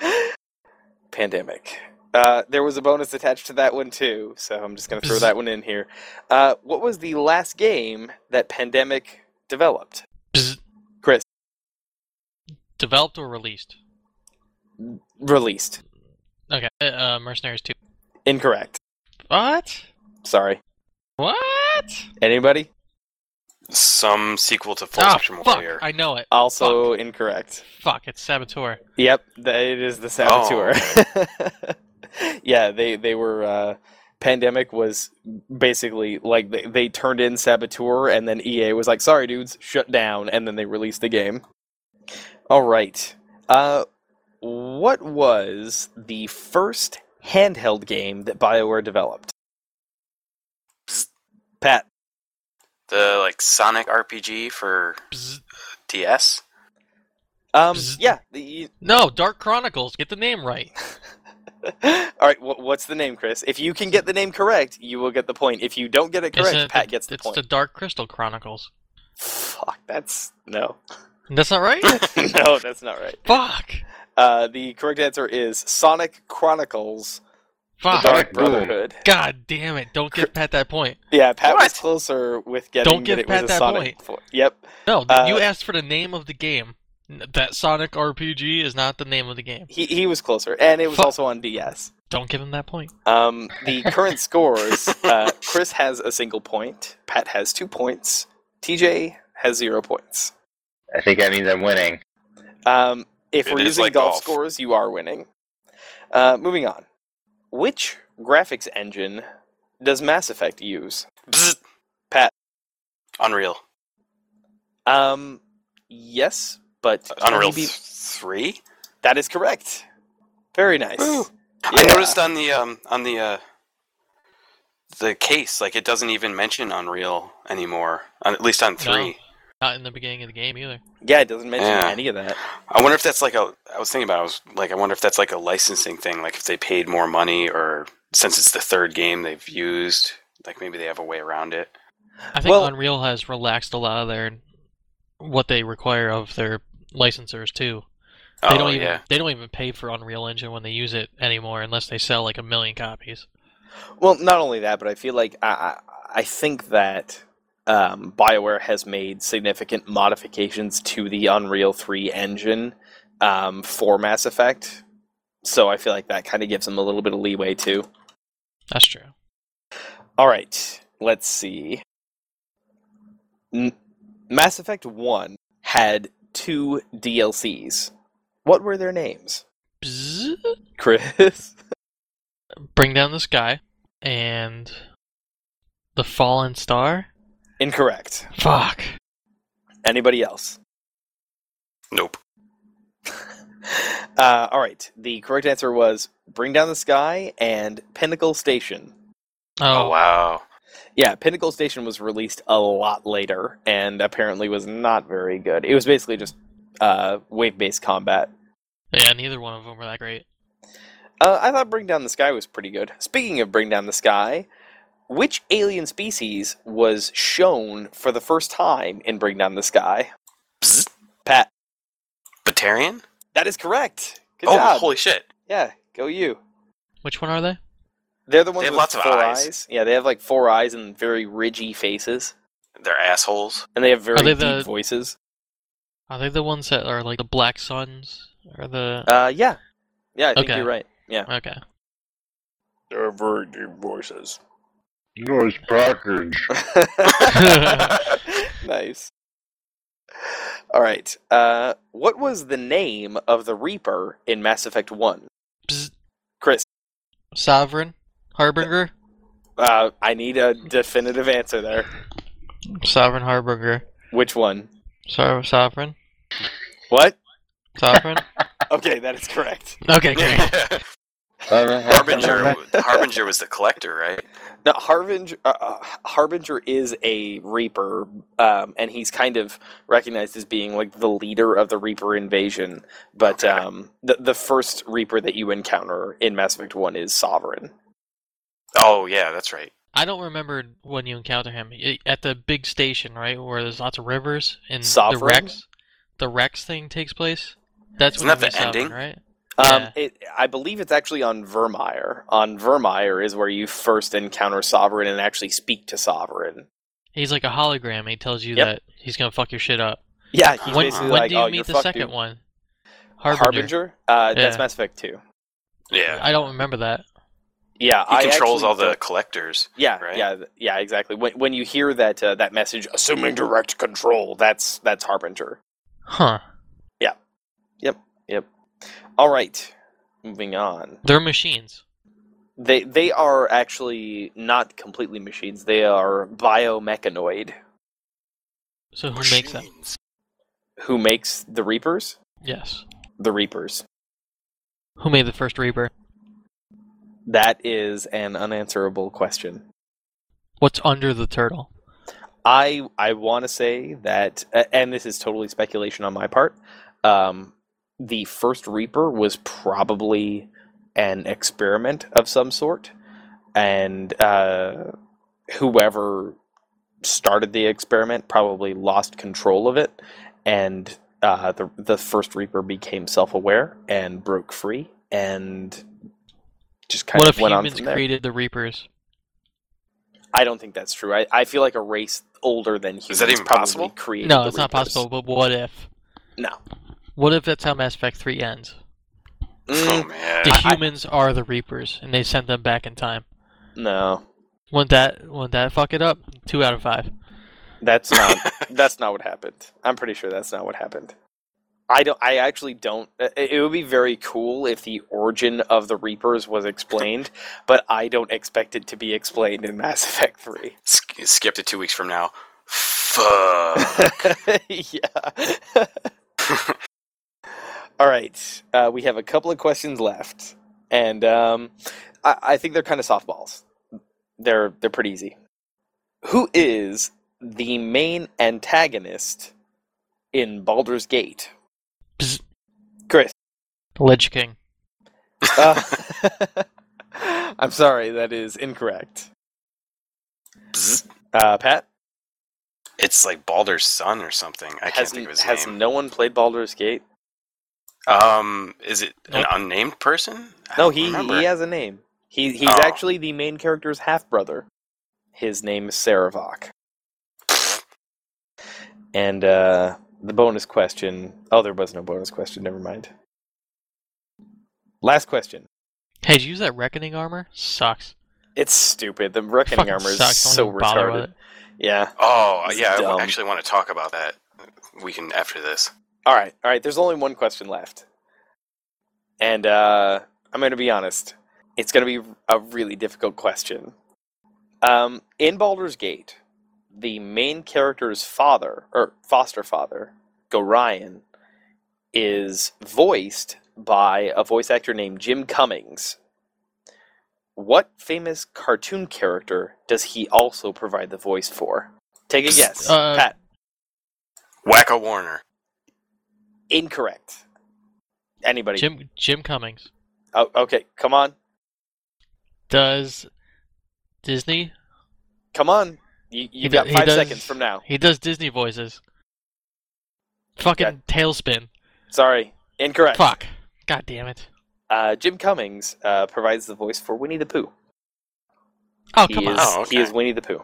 Pandemic. Uh, there was a bonus attached to that one too, so I'm just going to throw that one in here. Uh, what was the last game that Pandemic developed? Chris. Developed or released? Released. Okay. Uh, Mercenaries 2. Incorrect. What? Sorry. What? Anybody? Some sequel to Full Spectrum fuck. Warrior. I know it. Also incorrect. Fuck, it's Saboteur. Yep, it is the Saboteur. yeah, they they were uh, Pandemic was basically like they, they turned in Saboteur, and then EA was like, "Sorry, dudes, shut down," and then they released the game. All right. Uh, what was the first handheld game that BioWare developed? Bzz. Pat. The like Sonic RPG for Bzz. DS. Um, Bzz. yeah. The, No, Dark Chronicles. Get the name right. All right. wh- what's the name, Chris? If you can get the name correct, you will get the point. If you don't get it correct, it Pat the, gets the it's point. It's the Dark Crystal Chronicles. Fuck. That's no. That's not right. no, that's not right. Fuck. Uh, the correct answer is Sonic Chronicles: Fuck. Dark Sonic Boom. Brotherhood. God damn it! Don't give Pat that point. Yeah, Pat was closer with getting Don't give that it Pat was a that Sonic. fo- Yep. No, Uh, you asked for the name of the game. N- That Sonic RPG is not the name of the game. He he was closer, and it was Fuck. also on DS. Don't give him that point. Um, the current scores: uh, Chris has a single point, Pat has two points, TJ has zero points. I think that means I'm winning. Um, if It we're using like golf, golf. scores, you are winning. Uh, moving on. Which graphics engine does Mass Effect use? Bzz. Pat. Unreal. Um, yes, but Unreal maybe- three. that is correct. Very nice. Woo. I noticed on the um on the uh the case like it doesn't even mention Unreal anymore. On, at least on three. Not in the beginning of the game either. Yeah, it doesn't mention Yeah. any of that. I wonder if that's like a. I was thinking about. It, I was like, I wonder if that's like a licensing thing. Like if they paid more money, or since it's the third game they've used, like maybe they have a way around it. I think Well- Unreal has relaxed a lot of their what they require of their licensors too. They oh don't even yeah. they don't even pay for Unreal Engine when they use it anymore unless they sell like a million copies. Well, not only that, but I feel like I I, think that um, Bioware has made significant modifications to the Unreal Three engine um, for Mass Effect. So I feel like that kind of gives them a little bit of leeway too. That's true. All right, let's see. N- Mass Effect 1 had two DLCs. What were their names? Bzzz. Chris? Bring down the sky and the fallen star. Incorrect. Fuck. Anybody else? Nope. Uh, all right, the correct answer was Bring Down the Sky and Pinnacle Station. Oh, Oh, wow. Yeah, Pinnacle Station was released a lot later and apparently was not very good. It was basically just uh, wave based combat. yeah. Neither one of them were that great. Uh, I thought Bring Down the Sky was pretty good. Speaking of Bring Down the Sky, which alien species was shown for the first time in Bring Down the Sky? Bzz. Pat, Batarian? that is correct. Good oh, job. holy shit. Yeah, go you. Which one are they? They're the ones have with lots of four eyes. Yeah, they have like four eyes and very ridgy faces, They're assholes. and they have very they deep the- voices. Are they the ones that are like the Black Suns or the? Uh, yeah, yeah, I think Okay. you're right. Yeah, Okay. they have very deep voices. Noise package. nice. All right. Uh, what was the name of the Reaper in Mass Effect One? Chris, Sovereign, Harbinger, uh, I need a definitive answer there. Sovereign Harbinger, Which one? so- Sovereign, What? Sovereign. Okay, that is correct. Okay, great. Harbinger. Harbinger was the collector, right? Now, Harbinger, uh, uh, Harbinger is a Reaper, um, and he's kind of recognized as being like the leader of the Reaper invasion. But Okay. um, the the first Reaper that you encounter in Mass Effect One is Sovereign. Oh yeah, that's right. I don't remember when you encounter him I- at the big station, right, where there's lots of rivers and the Sovereign? Rex. The Rex thing takes place. That's Isn't when that you the meet Sovereign, ending? right? Um, Yeah. it, I believe it's actually on Virmire. On Virmire is where you first encounter Sovereign and actually speak to Sovereign. He's like a hologram. He tells you Yep. that he's gonna fuck your shit up. Yeah, he's when basically when like, do you "Oh, you're meet the fucked, second dude." one? Harbinger. Harbinger. Uh, that's Yeah. Mass Effect Two. Yeah. I don't remember that. Yeah, He I controls all the don't- collectors. Yeah, right? yeah, yeah, exactly. When when you hear that uh, that message, assuming direct control, that's that's Harbinger. Huh? Yeah. Yep. Yep. All right, moving on. They're machines. They they are actually not completely machines. They are biomechanoid. So who makes them? Who makes the Reapers? Yes. The Reapers. Who made the first Reaper? That is an unanswerable question. What's under the turtle? I I want to say that, and this is totally speculation on my part. Um, the first Reaper was probably an experiment of some sort, and uh, whoever started the experiment probably lost control of it, and uh, the the first Reaper became self aware and broke free, and just kind What of if went on humans from there. created the Reapers? I don't think that's true. I, I feel like a race older than humans is that even possible? created No, the it's not possible. But what if? No. What if that's how Mass Effect Three ends? Oh Mm, man. The I- humans are the Reapers, and they sent them back in time. no, Wouldn't that wouldn't that fuck it up? Two out of five. that's not that's not what happened. I'm pretty sure that's not what happened. I don't. I actually don't. It it would be very cool if the origin of the Reapers was explained, but I don't expect it to be explained in Mass Effect Three. Sk- skip to two weeks from now. Fuck. yeah. All right. Uh, we have a couple of questions left, and um, I, I think they're kind of softballs. They're they're pretty easy. Who is the main antagonist in Baldur's Gate? Bzz. Lich King. Uh, I'm sorry, that is incorrect. Uh, Pat It's like Baldur's son or something. I can't think of his name. has no one played Baldur's Gate? Um, is it an Nope. unnamed person? I No, he remember. he has a name. He he's Oh. actually the main character's half brother. His name is Sarevok. And uh, the bonus question. Oh, there was no bonus question. Never mind. Last question. Hey, did you use that reckoning armor? Sucks. It's stupid. The reckoning Fucking armor is sucks. Don't so even bother with retarded. it. Yeah. Oh, It's yeah. I dumb. w- actually want to talk about that. We can after this. All right. All right. There's only one question left, and uh, I'm going to be honest. It's going to be a really difficult question. Um, in Baldur's Gate, the main character's father or foster father, Gorion, is voiced by a voice actor named Jim Cummings. What famous cartoon character does he also provide the voice for? Take a guess, Uh, Pat. Wacko Warner. Incorrect. Anybody? Jim Jim Cummings. Oh, okay. Come on. Does Disney? Come on. You, you've do- got he five does- seconds from now. He does Disney voices. Fucking TaleSpin. Sorry. Incorrect. Fuck. God damn it. Uh, Jim Cummings uh, provides the voice for Winnie the Pooh. Oh he come is, on. Oh, He is. Winnie the Pooh.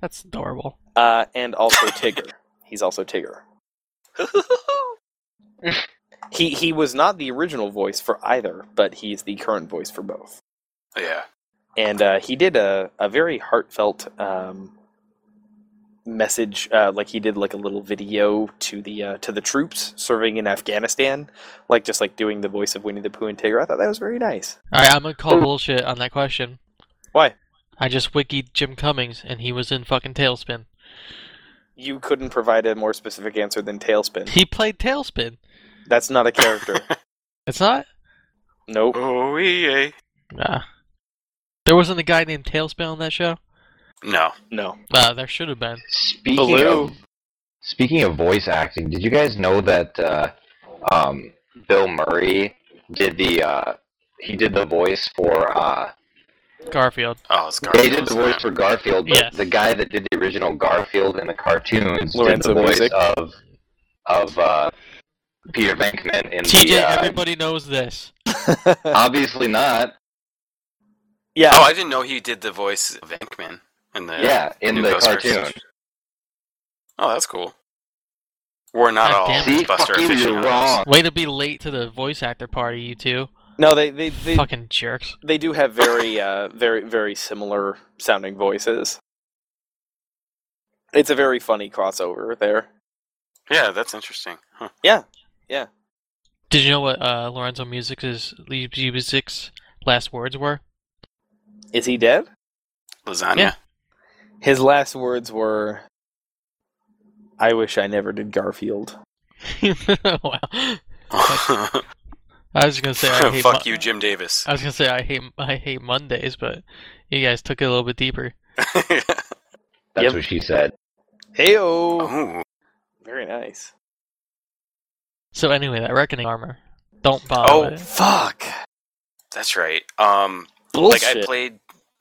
That's adorable. Uh, and also Tigger. He's also Tigger. He he was not the original voice for either, but he's the current voice for both. yeah. and uh, he did a, a very heartfelt um, message uh, like he did like a little video to the uh, to the troops serving in afghanistan like just like doing the voice of winnie the pooh and tigger i thought that was very nice Alright, I'm gonna call bullshit on that question. why I just wikied Jim Cummings and he was in fucking TaleSpin. you couldn't provide a more specific answer than TaleSpin He played TaleSpin. that's not a character It's not? nope Oh, yeah. Nah. There wasn't a guy named Tailspin on that show? No. no Uh, there should have been. Speaking Baloo. of speaking of voice acting, did you guys know that uh, um, Bill Murray did the uh, he did the voice for uh, Garfield. Oh, it's Garfield. they did the voice for Garfield, but Yes. the guy that did the original Garfield in the cartoons Lorenzo did the voice Music. of of uh, Peter Venkman in TJ, the. Uh, everybody knows this. obviously not. yeah Oh, I didn't know he did the voice of Venkman in the Yeah, in the cartoon. Oh, that's cool. We're not God all damn See, Buster fuck you, you're wrong. Way to be late to the voice actor party, you two. no they they, they, Fucking jerks. they do have very uh, very very similar sounding voices it's a very funny crossover there Yeah, that's interesting. Huh. Yeah, yeah. Did you know what uh, Lorenzo Music's, Music's last words were? Is he dead? Lasagna. Yeah. His last words were, "I wish I never did Garfield." wow. I was gonna say I hate Fuck Mo- you, Jim Davis. I was gonna say I hate I hate Mondays, but you guys took it a little bit deeper. That's Yep. what she said. Heyo. Ooh. Very nice. So anyway, that reckoning armor. Don't bother Oh with it. fuck. That's right. Um, Bullshit. like I played,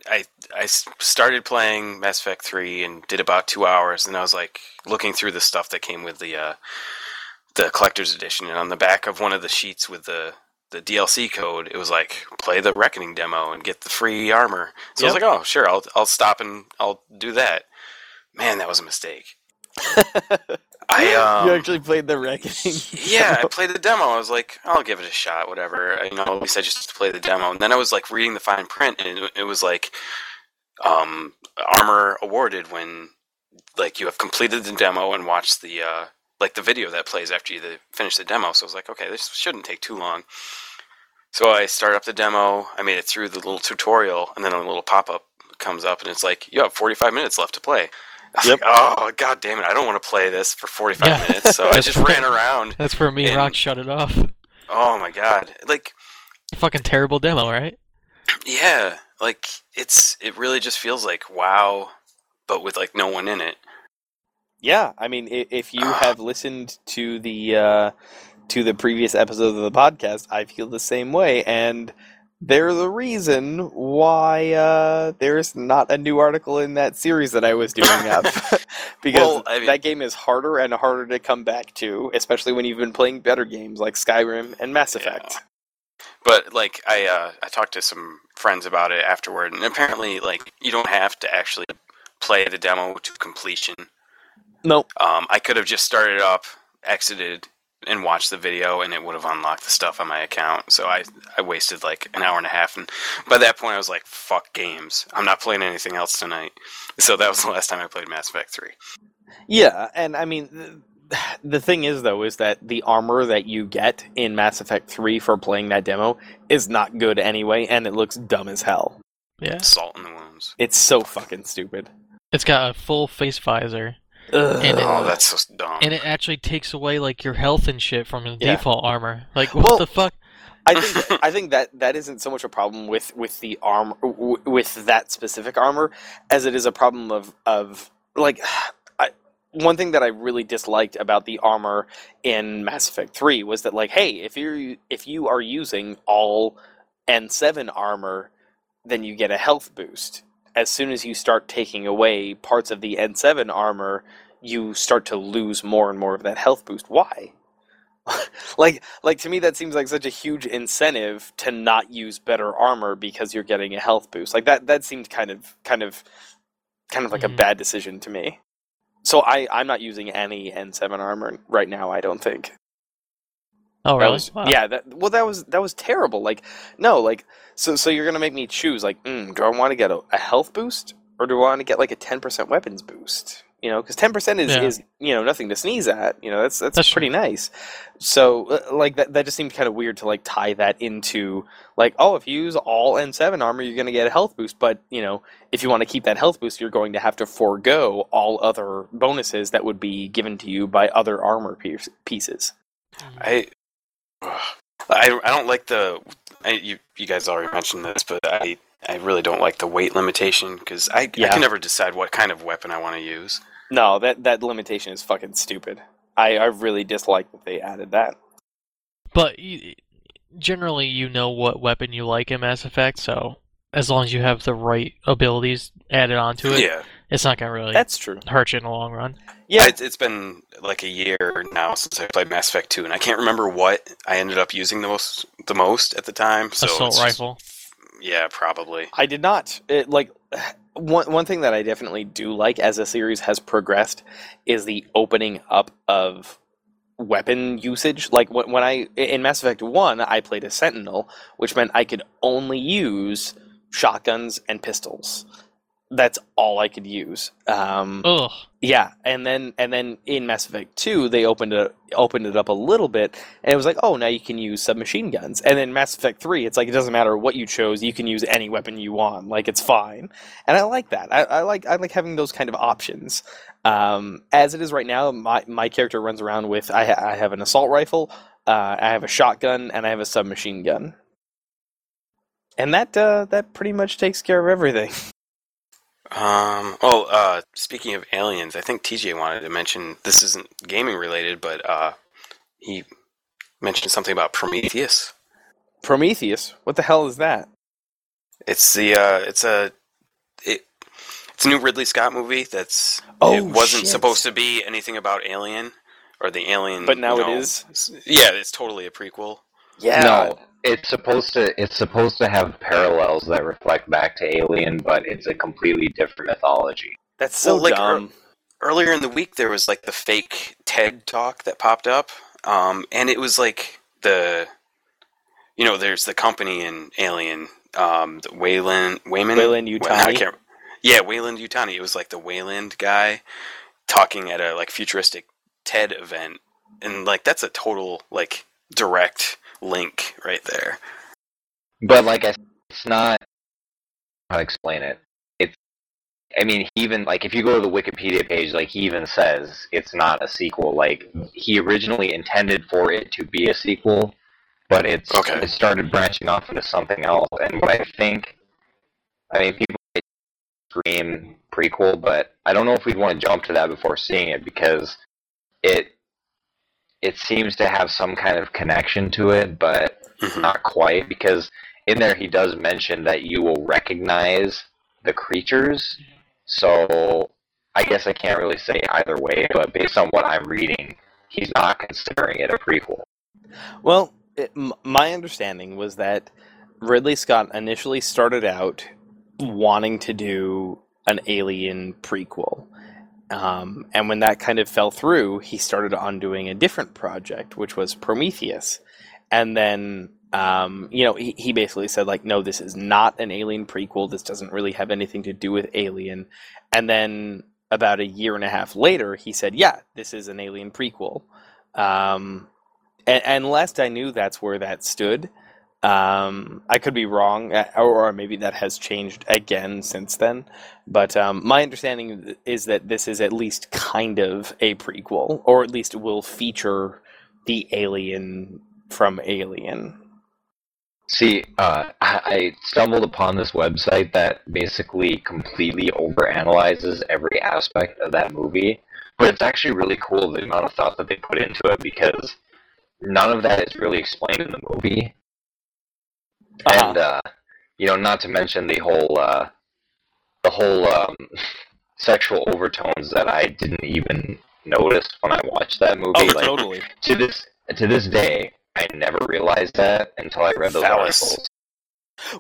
I I started playing Mass Effect three and did about two hours, and I was like looking through the stuff that came with the uh, the collector's edition, and on the back of one of the sheets with the the DLC code, it was like play the Reckoning demo and get the free armor. So I was like, oh sure, I'll I'll stop and I'll do that. Man, that was a mistake. I um, you actually played the reckoning. yeah, I played the demo. I was like, I'll give it a shot, whatever. You know, at least I just play the demo. And then I was like reading the fine print, and it, it was like, um, armor awarded when like you have completed the demo and watched the uh, like the video that plays after you the, finish the demo. So I was like, okay, this shouldn't take too long. So I start up the demo. I made it through the little tutorial, and then a little pop up comes up, and it's like, you have 45 minutes left to play. Yep. like, oh god damn it! I don't want to play this for 45 Yeah. minutes. So I just ran around. That's where me and And- Rock shut it off. Oh my god! Like, Fucking terrible demo, right? yeah, like it's it really just feels like WoW, but with like no one in it. Yeah, I mean, if you have listened to the uh, to the previous episodes of the podcast, I feel the same way, and they're the reason why uh, there's not a new article in that series that I was doing up, because Well, I mean- that game is harder and harder to come back to, especially when you've been playing better games like Skyrim and Mass Effect. Yeah. But like I uh, I talked to some friends about it afterward, and apparently like you don't have to actually play the demo to completion. Nope. Um, I could have just started up, exited, and watched the video, and it would have unlocked the stuff on my account. So I I wasted like an hour and a half, and by that point I was like, "Fuck games! I'm not playing anything else tonight." So that was the last time I played Mass Effect Three. Yeah, and I mean, the, the thing is, though, is that the armor that you get in Mass Effect 3 for playing that demo is not good anyway, and it looks dumb as hell. Yeah. Salt in the wounds. It's so fucking stupid. It's got a full face visor, Ugh. And it- Oh, that's so dumb. and it actually takes away like your health and shit from the Yeah. default armor. Like what Well- the fuck? I think I think that that isn't so much a problem with with the arm w- with that specific armor as it is a problem of of like I, one thing that I really disliked about the armor in Mass Effect 3 was that like hey if you if you are using all N7 armor then you get a health boost. As soon as you start taking away parts of the N7 armor you start to lose more and more of that health boost. Why? Like like to me that seems like such a huge incentive to not use better armor because you're getting a health boost. Like that that seemed kind of kind of kind of like a Mhm. bad decision to me so i i'm not using any n7 armor right now i don't think Oh That really? was- Wow. yeah that well that was that was terrible like no like so so you're gonna make me choose like mm, do i want to get a, a health boost or do i want to get like a 10% weapons boost you know because 10% is, Yeah. is you know nothing to sneeze at you know that's that's, That's pretty nice so uh, like that, that just seemed kind of weird to like tie that into like oh if you use all n7 armor you're going to get a health boost but you know if you want to keep that health boost you're going to have to forego all other bonuses that would be given to you by other armor piece- pieces I, I, I don't like the. I, you, you guys already mentioned this, but I, I really don't like the weight limitation because I, I can never decide what kind of weapon I want to use. No, that that limitation is fucking stupid. I, I really dislike that they added that. But y- generally, you know what weapon you like in Mass Effect, so as long as you have the right abilities added onto it, Yeah, it's not gonna really That's true. hurt you in the long run. Yeah, it's, it's been like a year now since I played Mass Effect Two, and I can't remember what I ended up using the most the most at the time. So Assault it's just- rifle. yeah, probably. I did not. It, like one one thing that I definitely do like as the series has progressed is the opening up of weapon usage. Like when, when I in Mass Effect One, I played a Sentinel, which meant I could only use shotguns and pistols. That's all I could use. Um, Ugh. yeah, and then and then in Mass Effect Two, they opened it opened it up a little bit, and it was like, oh, now you can use submachine guns. And then Mass Effect Three, it's like it doesn't matter what you chose, you can use any weapon you want, like it's fine. And I like that. I, I like I like having those kind of options. Um, as it is right now, my my character runs around with I, ha- I have an assault rifle, uh, I have a shotgun, and I have a submachine gun. And that uh, that pretty much takes care of everything. Um. Oh. Uh. Speaking of aliens, I think TJ wanted to mention this isn't gaming related, but uh, he mentioned something about Prometheus. Prometheus, what the hell is that? It's the. Uh. It's a. It. It's a new Ridley Scott movie. That's. Oh, it wasn't shit. supposed to be anything about Alien, or the Alien. But now you it know, is? Yeah, it's totally a prequel. Yeah. No, it's supposed to it's supposed to have parallels that reflect back to Alien, but it's a completely different mythology. That's so Well, like, dumb. earlier in the week there was like the fake TED talk that popped up, um, and it was like the, you know, there's the company in Alien, um, the Weyland Wayman, Weyland Well, I yeah, Weyland Yutani. It was like the Weyland guy talking at a like futuristic TED event, and like that's a total like direct link right there. But like I it's not how to explain it. It's I mean, even like if you go to the Wikipedia page, like he even says it's not a sequel. Like he originally intended for it to be a sequel, but it's Okay. it started branching off into something else. And what I think, I mean, people scream prequel, but I don't know if we'd want to jump to that before seeing it because it it seems to have some kind of connection to it, but Mhm. not quite because in there he does mention that you will recognize the creatures. So I guess I can't really say either way, but based on what I'm reading, he's not considering it a prequel. Well, it, m- my understanding was that Ridley Scott initially started out wanting to do an Alien prequel. Um, and when that kind of fell through, he started on doing a different project, which was Prometheus. And then, um, you know, he, he basically said, like, no, this is not an Alien prequel. This doesn't really have anything to do with Alien. And then about a year and a half later, he said, yeah, this is an Alien prequel. Um, and, and last I knew, that's where that stood. Um, I could be wrong, uh, or, or maybe that has changed again since then. But um, my understanding is that this is at least kind of a prequel, or at least it will feature the alien from Alien. See, uh, I stumbled upon this website that basically completely overanalyzes every aspect of that movie, but it's actually really cool the amount of thought that they put into it because none of that is really explained in the movie. Uh-huh. and uh, you know, not to mention the whole uh, the whole um, sexual overtones that I didn't even notice when I watched that movie. Oh, like totally. to this to this day, I never realized that until I read those Phallus. articles.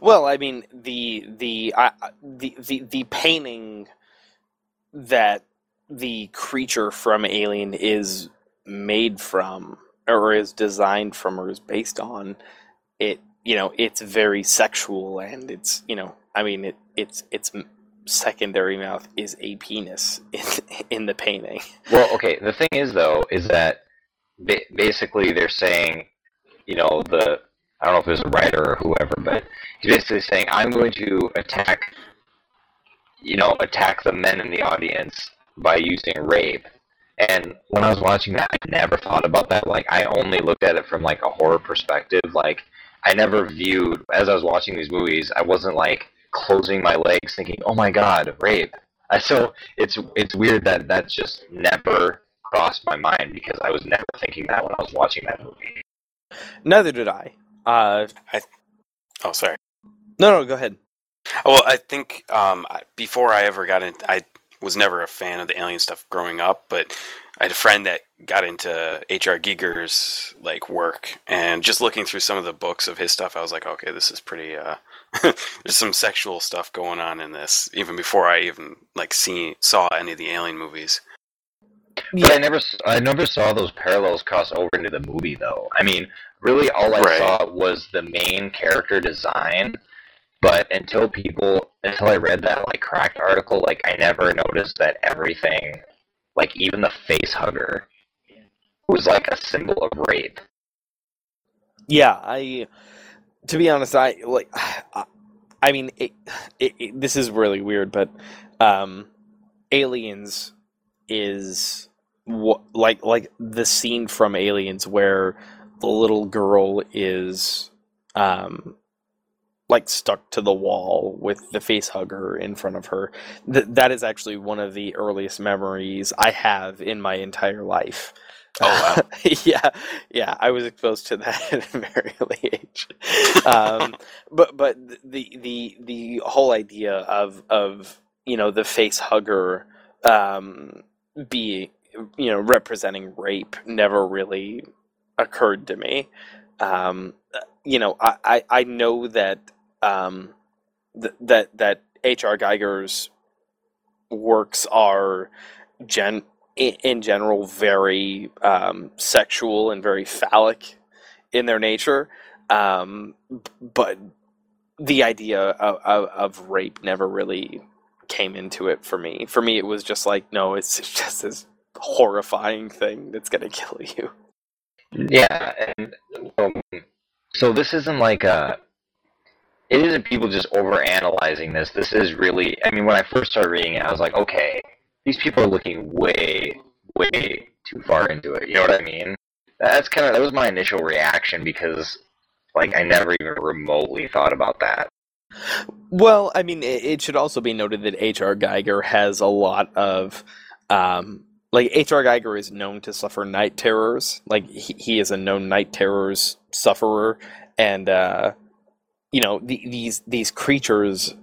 Well, I mean the the I I- the the the painting that the creature from Alien is made from, or is designed from, or is based on, it you know it's very sexual and it's you know I mean it it's its secondary mouth is a penis in, in the painting. Well, okay. The thing is, though, is that ba- basically they're saying, you know, the I don't know if it was a writer or whoever, but he's basically saying, I'm going to attack, you know, attack the men in the audience by using rape. And when I was watching that, I never thought about that. Like, I only looked at it from like a horror perspective. Like, I never viewed as I was watching these movies. I wasn't like closing my legs, thinking, "Oh my God, rape." I so it's it's weird that that just never crossed my mind because I was never thinking that when I was watching that movie. Neither did I. Uh, Oh, sorry. no, no, go ahead. Well, I think um, before I ever got in, I was never a fan of the alien stuff growing up, but I had a friend that got into H.R. Giger's like work, and just looking through some of the books of his stuff, I was like, okay, this is pretty. Uh, there's some sexual stuff going on in this, even before I even like see saw any of the alien movies. But I never I never saw those parallels cross over into the movie though. I mean, really, all I Right. saw was the main character design But until people, until I read that like cracked article, like I never noticed that everything, like even the face hugger, was like a symbol of rape. Yeah, I. To be honest, I like. I, I mean, it, it, it, this is really weird, but um, Aliens is what like like the scene from Aliens where the little girl is um like stuck to the wall with the face hugger in front of her. Th- that is actually one of the earliest memories I have in my entire life. Oh, wow. yeah, yeah, I was exposed to that at a very early age. Um, but but the the the whole idea of of you know the face hugger um, be you know representing rape never really occurred to me. Um, you know, I, I, I know that um, th- that that H.R. Giger's works are gen in, general very um, sexual and very phallic in their nature, um, but the idea of, of, of rape never really came into it for me. For me, it was just like, no, it's just this horrifying thing that's gonna kill you. Yeah, and um, so this isn't like a. It isn't people just over analyzing this. This is really. I mean, when I first started reading it, I was like, okay, these people are looking way, way too far into it. You know what I mean? That's kind of that was my initial reaction because, like, I never even remotely thought about that. Well, I mean, it, it should also be noted that H.R. Giger has a lot of, um, like H.R. Giger is known to suffer night terrors. Like he, he is a known night terrors sufferer, and uh, you know the, these these creatures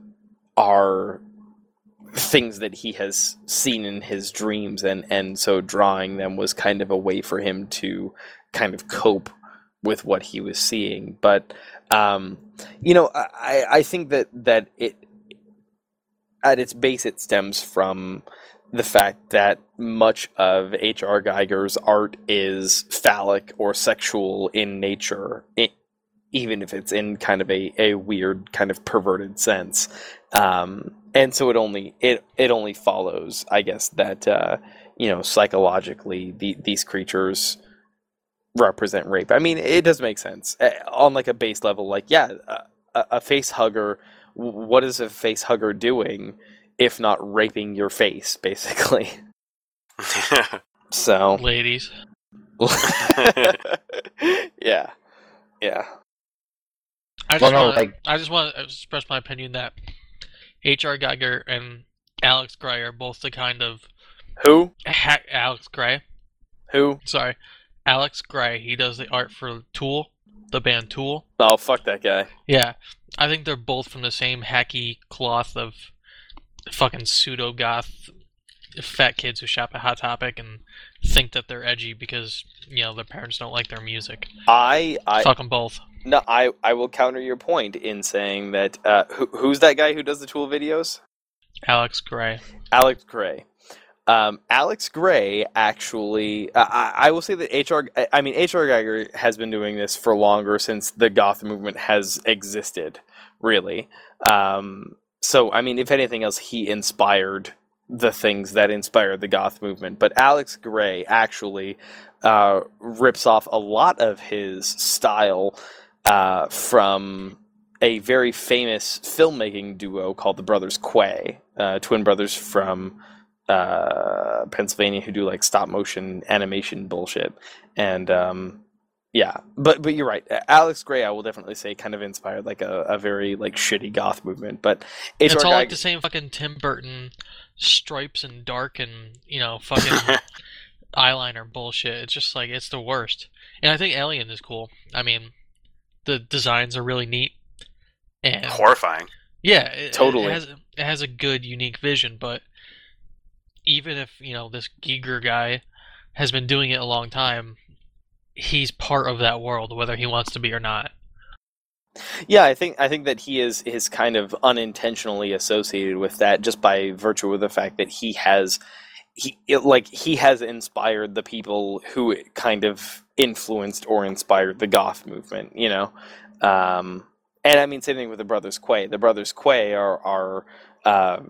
are things that he has seen in his dreams, and and so drawing them was kind of a way for him to kind of cope with what he was seeing. But um, you know, I, I think that that it at its base it stems from the fact that much of H.R. Giger's art is phallic or sexual in nature, even if it's in kind of a, a weird, kind of perverted sense. Um, and so it only it it only follows, I guess, that uh, you know psychologically the, these creatures represent rape. I mean, it does make sense on like a base level. Like, yeah, a a face hugger. What is a face hugger doing if not raping your face, basically? So, Ladies. yeah, yeah. I just Well, no, want like- I just want to express my opinion that H.R. Giger and Alex Grey are both the kind of Who? ha- Alex Grey. Who? Sorry, Alex Grey. He does the art for Tool, the band Tool. Oh, fuck that guy. Yeah, I think they're both from the same hacky cloth of fucking pseudo goth fat kids who shop at Hot Topic and think that they're edgy because you know their parents don't like their music. I, I, Fuck them both. No, I, I will counter your point in saying that. Uh, who, who's that guy who does the Tool videos? Alex Grey. Alex Grey. Um, Alex Grey actually, uh, I, I will say that HR. I- I mean, HR Giger has been doing this for longer since the goth movement has existed. Really. Um, so, I mean, if anything else, he inspired the things that inspired the goth movement. But Alex Grey actually uh, rips off a lot of his style uh, from a very famous filmmaking duo called the Brothers Quay, uh, twin brothers from uh, Pennsylvania who do like stop motion animation bullshit. And um, yeah, but but you're right. Alex Grey, I will definitely say, kind of inspired like a, a very like shitty goth movement. But it's all like the same fucking Tim Burton stripes and dark and you know fucking eyeliner bullshit. It's just like it's the worst. And I think Alien is cool. I mean, the designs are really neat. And Horrifying. yeah, it, Totally. it has it has a good unique vision, but even if, you know, this Giger guy has been doing it a long time, he's part of that world whether he wants to be or not. Yeah, I think I think that he is is kind of unintentionally associated with that just by virtue of the fact that he has he it, like he has inspired the people who kind of influenced or inspired the goth movement, you know. Um and I mean, same thing with the brothers Quay. The brothers Quay are are uh,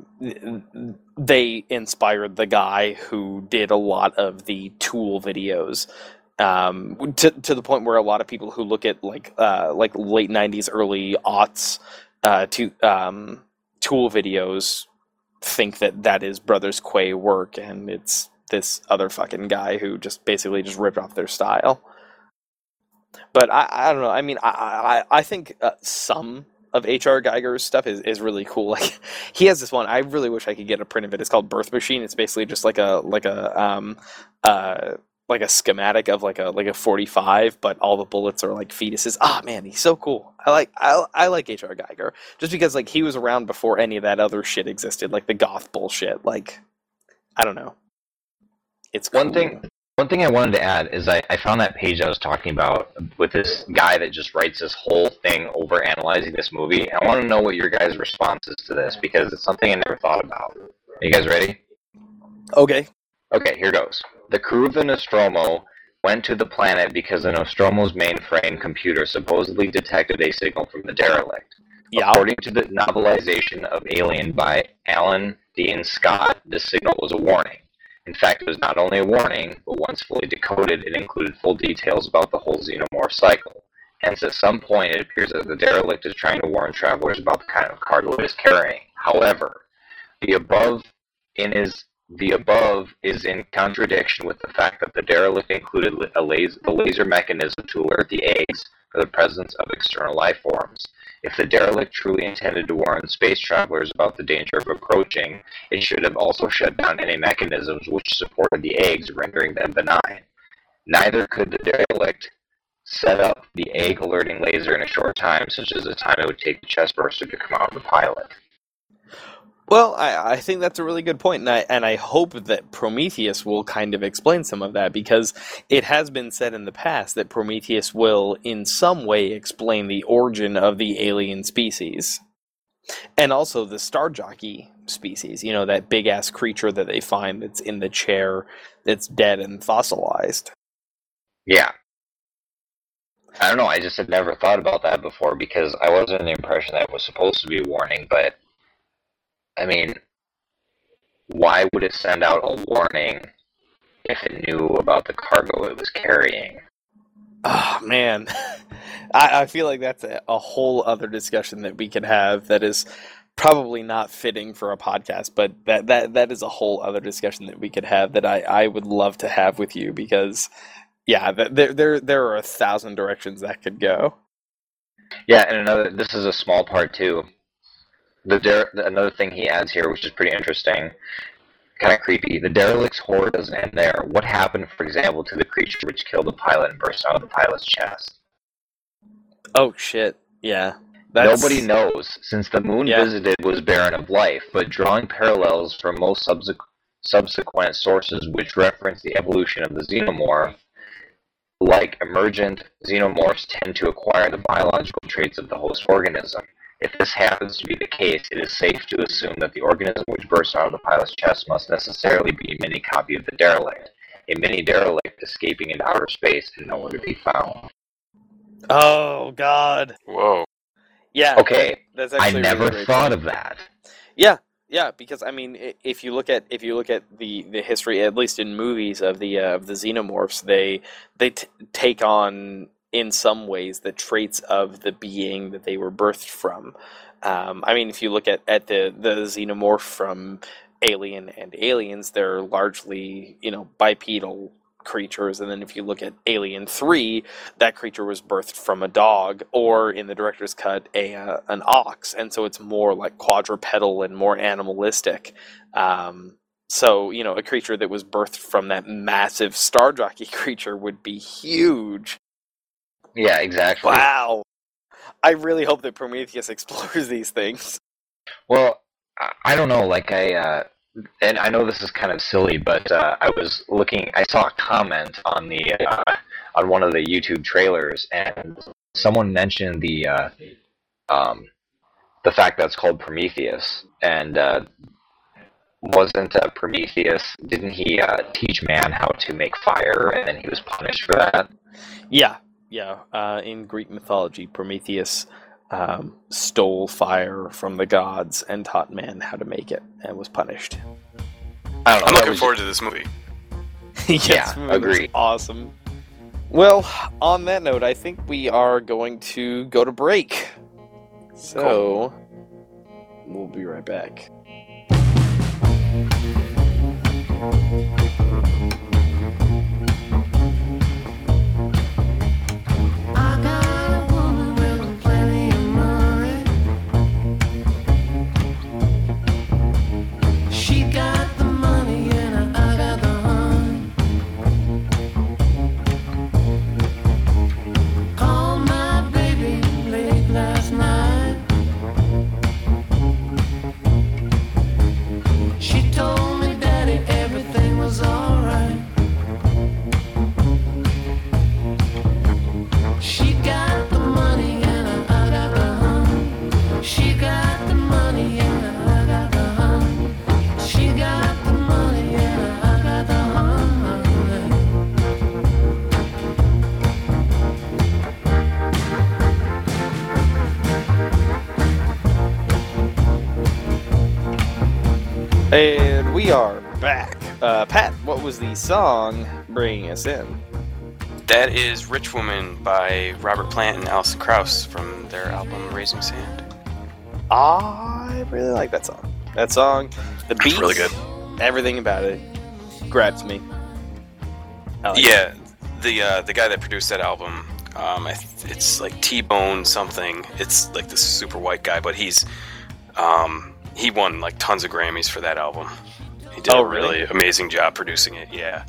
they inspired the guy who did a lot of the Tool videos. Um, to to the point where a lot of people who look at like uh, like late '90s, early aughts, uh, to um, Tool videos think that that is Brothers Quay work, and it's this other fucking guy who just basically just ripped off their style. But I, I don't know. I mean, I I, I think uh, some of H.R. Giger's stuff is, is really cool. Like he has this one. I really wish I could get a print of it. It's called Birth Machine. It's basically just like a like a um uh like a schematic of like a like a 45 but all the bullets are like fetuses ah oh, man he's so cool i like i, I like hr giger just because like he was around before any of that other shit existed like the goth bullshit like i don't know it's cool. one thing one thing I wanted to add is I, I found that page I was talking about with this guy that just writes this whole thing over analyzing this movie. I want to know what your guys' response is to this because it's something I never thought about. Are you guys ready? Okay. Okay, here goes. The crew of the Nostromo went to the planet because the Nostromo's mainframe computer supposedly detected a signal from the derelict. According to the novelization of Alien by Alan Dean Scott, this signal was a warning. In fact, it was not only a warning, but once fully decoded, it included full details about the whole xenomorph cycle. Hence, at some point, it appears that the derelict is trying to warn travelers about the kind of cargo it is carrying. However, the above in is the above is in contradiction with the fact that the derelict included a laser, laser mechanism to alert the eggs for the presence of external life forms. If the derelict truly intended to warn space travelers about the danger of approaching, it should have also shut down any mechanisms which supported the eggs, rendering them benign. Neither could the derelict set up the egg alerting laser in a short time, such as the time it would take the chestburster to come out of the pilot. Well, I, I think that's a really good point, and I and I hope that Prometheus will kind of explain some of that because it has been said in the past that Prometheus will, in some way, explain the origin of the alien species, and also the star jockey species. You know, that big ass creature that they find that's in the chair that's dead and fossilized. Yeah. I don't know. I just had never thought about that before because I was under the impression that it was supposed to be a warning, but I mean, why would it send out a warning if it knew about the cargo it was carrying? Oh man, I, I feel like that's a, a whole other discussion that we could have. That is probably not fitting for a podcast, but that that that is a whole other discussion that we could have that I I would love to have with you because yeah, there there there are a thousand directions that could go. Yeah, and another this is a small part too the der- another thing he adds here, which is pretty interesting, kind of creepy. The derelict's horror doesn't end there. What happened, for example, to the creature which killed the pilot and burst out of the pilot's chest? Oh shit! Yeah. That's... Nobody knows, since the moon yeah. visited was barren of life. But drawing parallels from most subsequent sources which reference the evolution of the xenomorph, like emergent xenomorphs tend to acquire the biological traits of the host organism. If this happens to be the case, it is safe to assume that the organism which bursts out of the pilot's chest must necessarily be a mini copy of the derelict, a mini derelict escaping into outer space and nowhere to be found. Oh God! Whoa. Yeah. Okay. That's actually I never really thought point. of that. Yeah, yeah. Because I mean, if you look at if you look at the the history, at least in movies of the uh, of the xenomorphs, they they t- take on in some ways the traits of the being that they were birthed from. Um, I mean, if you look at, at the, the xenomorph from Alien and Aliens, they're largely, you know, bipedal creatures. And then if you look at Alien 3, that creature was birthed from a dog, or in the director's cut, a uh, an ox. And so it's more like quadrupedal and more animalistic. Um, so, you know, a creature that was birthed from that massive star jockey creature would be huge. Yeah, exactly. Wow. I really hope that Prometheus explores these things. Well, I- don't know. Like I, uh, and I know this is kind of silly, but uh, I was looking. I saw a comment on the uh, on one of the YouTube trailers, and someone mentioned the uh, um, the fact that it's called Prometheus, and uh, wasn't uh, Prometheus? Didn't he uh, teach man how to make fire, and then he was punished for that? Yeah, yeah. Uh, in Greek mythology, Prometheus um, stole fire from the gods and taught man how to make it and was punished. I don't know. I'm looking was forward to this movie. yes, Yeah, movie was agreed. Awesome. Well, on that note, I think we are going to go to break. So, we'll be right back. Are back. Uh, Pat, what was the song bringing us in? That is Rich Woman by Robert Plant and Alison Krauss from their album Raising Sand. I really like that song. That song, the beat, really good. everything about it grabs me. Like it. Yeah, the uh, the guy that produced that album, um, it's like T Bone something. It's like this super white guy, but he's um, he won like tons of Grammys for that album. Did Oh, a really, really? amazing job producing it. Yeah,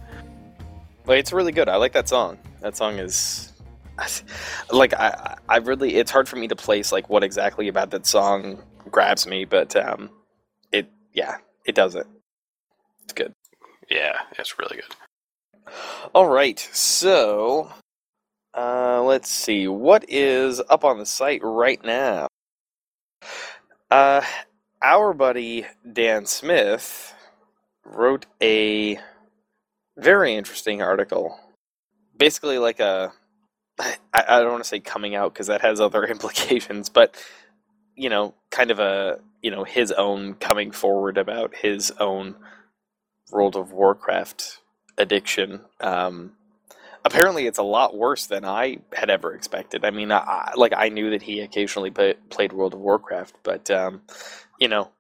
But it's really good. I like that song. That song is like I I really it's hard for me to place like what exactly about that song grabs me, but um it yeah, it does it. It's good. yeah, it's really good. All right. So uh let's see. What is up on the site right now? Uh our buddy Dan Smith wrote a very interesting article. Basically, like a, I, I don't want to say coming out because that has other implications, but you know, kind of a you know his own coming forward about his own World of Warcraft addiction. Um, apparently, it's a lot worse than I had ever expected. I mean, I, like I knew that he occasionally play, played World of Warcraft, but um, you know,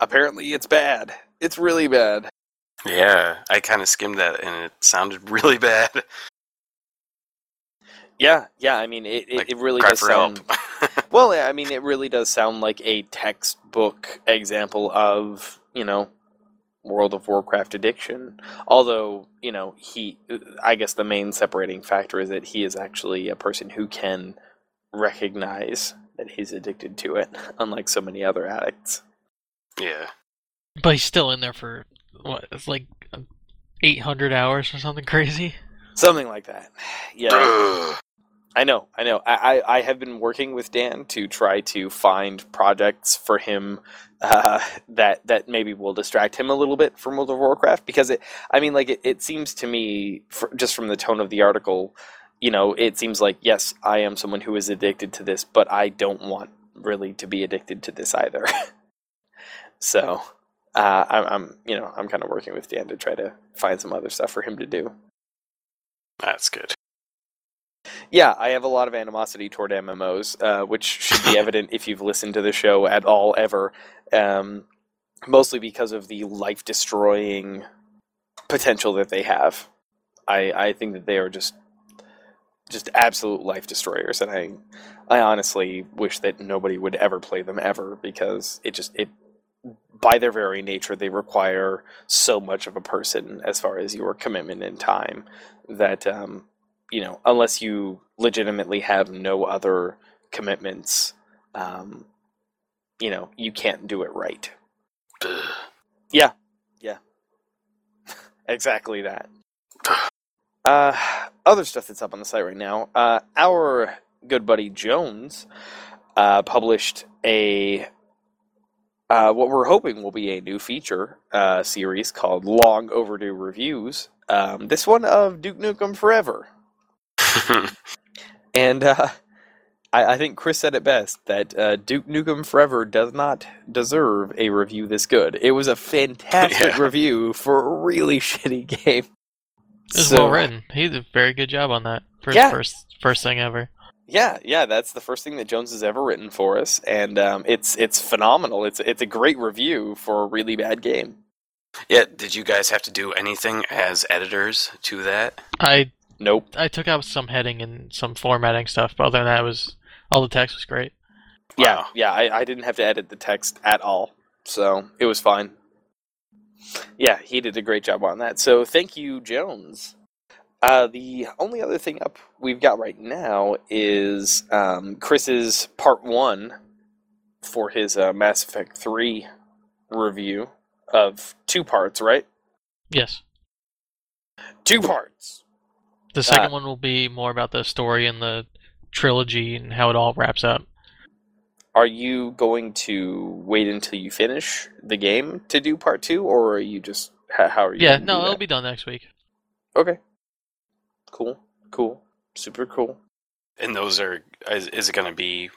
apparently it's bad. It's really bad. Yeah, I kind of skimmed that and it sounded really bad. Yeah, yeah. I mean, it, it, Like, it really does sound. Well, I mean, it really does sound like a textbook example of you know World of Warcraft addiction. Although you know he, uh, I guess the main separating factor is that he is actually a person who can recognize that he's addicted to it, unlike so many other addicts. yeah, But he's still in there for what? It's like uh, 800 hours or something crazy. Something like that. Yeah. I know, I know. I, I, I have been working with Dan to try to find projects for him uh, that that maybe will distract him a little bit from World of Warcraft because it. I mean, like it, it seems to me, fr just from the tone of the article, you know, it seems like yes, I am someone who is addicted to this, but I don't want really to be addicted to this either. so, uh, I'm, I'm, you know, I'm kind of working with Dan to try to find some other stuff for him to do. that's good. Yeah, I have a lot of animosity toward MMOs, uh, which should be evident if you've listened to the show at all ever. Um, mostly because of the life destroying potential that they have. I, I think that they are just just absolute life destroyers, and I I honestly wish that nobody would ever play them ever because it just it by their very nature they require so much of a person as far as your commitment and time that um, you know, unless you legitimately have no other commitments, um, you know, you can't do it right. yeah, yeah, Exactly that. Uh, other stuff that's up on the site right now. Uh, our good buddy Jones uh, published a uh, what we're hoping will be a new feature uh, series called Long Overdue Reviews. Um, this one of Duke Nukem Forever. And uh, I, I think Chris said it best that uh, Duke Nukem Forever does not deserve a review this good. It was a fantastic Yeah. review for a really shitty game. It was So- well written. He did a very good job on that for his Yeah. first first thing ever. Yeah, yeah, that's the first thing that Jones has ever written for us, and um, it's it's phenomenal. It's it's a great review for a really bad game. Yeah, did you guys have to do anything as editors to that? I Nope. I took out some heading and some formatting stuff, but other than that, it was all the text was great. Yeah, Wow. yeah, I, I didn't have to edit the text at all, so it was fine. Yeah, he did a great job on that. So thank you, Jones. Uh, the only other thing up we've got right now is um, Chris's part one for his uh, Mass Effect 3 review of two parts, right? Yes. Two parts. The second Uh, one will be more about the story and the trilogy and how it all wraps up. Are you going to wait until you finish the game to do part two, or are you just how, are you? Yeah, no, it'll be done next week. okay. Cool, cool, super cool. And those are is, is it going to be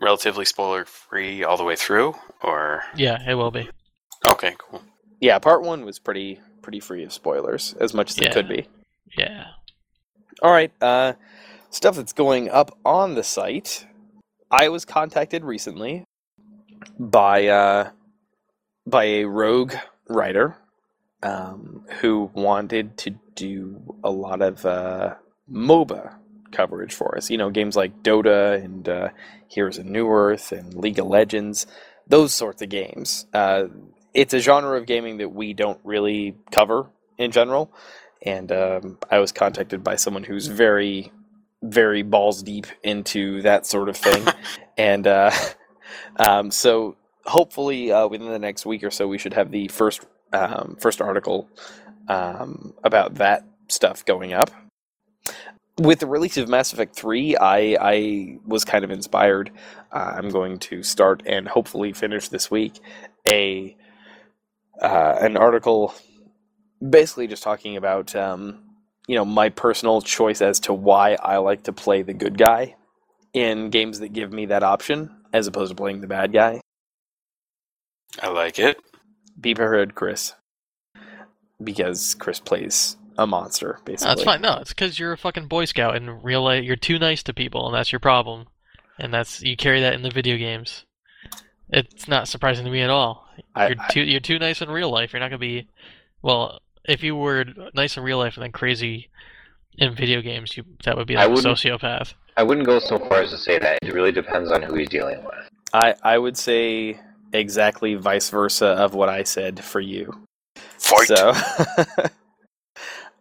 relatively spoiler free all the way through, or Yeah, it will be. okay, cool. Yeah, part one was pretty pretty free of spoilers, as much as it could be. Yeah. All right, uh, stuff that's going up on the site. I was contacted recently by uh, by a rogue writer um, who wanted to do a lot of uh, MOBA coverage for us. You know, games like Dota and uh, Heroes of Newerth and League of Legends, those sorts of games. Uh, it's a genre of gaming that we don't really cover in general and um, I was contacted by someone who's very, very balls deep into that sort of thing, and uh, um, so hopefully uh, within the next week or so we should have the first um, first article um, about that stuff going up. With the release of Mass Effect 3, I, I was kind of inspired. Uh, I'm going to start and hopefully finish this week a uh, an article basically just talking about um, you know my personal choice as to why I like to play the good guy in games that give me that option as opposed to playing the bad guy. I like it. Be prepared, Chris, because Chris plays a monster basically. No, fine. No, it's because you're a fucking Boy Scout in real life. You're too nice to people, and that's your problem. And that's you carry that in the video games. It's not surprising to me at all. I- you're I- too you're too nice in real life. You're not gonna be. Well, if you were nice in real life and then crazy in video games, you that would be like a sociopath. I wouldn't go so far as to say that. It really depends on who he's dealing with. I I would say exactly vice versa of what I said for you. Fight. So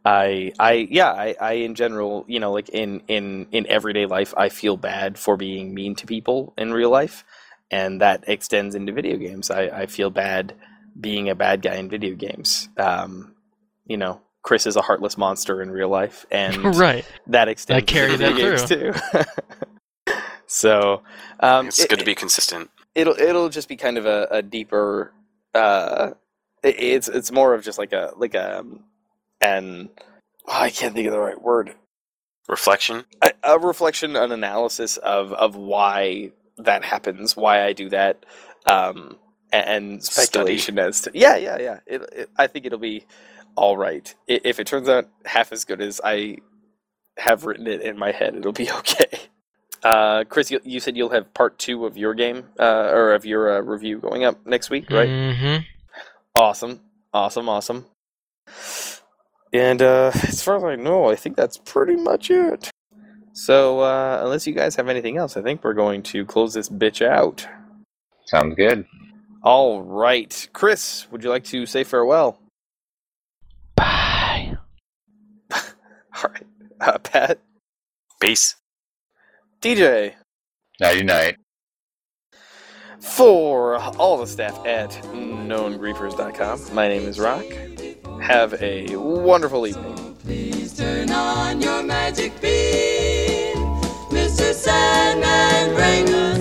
I I yeah, I, I in general, you know, like in, in in everyday life I feel bad for being mean to people in real life. And that extends into video games. I, I feel bad being a bad guy in video games. Um, you know, Chris is a heartless monster in real life, and right. that extends I carry to video that games too. so um, it's it- good to be consistent. it'll it'll just be kind of a, a deeper uh it- it's it's more of just like a like a um, an oh, I can't think of the right word Reflection. a, a reflection an analysis of of why that happens why I do that um a- and speculation as to yeah yeah yeah it, it, I think it'll be all right I- if it turns out half as good as I have written it in my head it'll be okay uh, Chris, you, you said you'll have part two of your game, uh, or of your uh, review going up next week, right? Mm-hmm. Awesome, awesome, awesome. And uh, as far as I know, I think that's pretty much it. So, uh, unless you guys have anything else, I think we're going to close this bitch out. Sounds good. All right, Chris, would you like to say farewell? Bye. All right, uh, Pat, Peace. TJ, Nighty night. For all the staff at knowngriefers.com. My name is Rock. Have a wonderful evening. Please turn on your magic beam, Mr. Sandman, bring us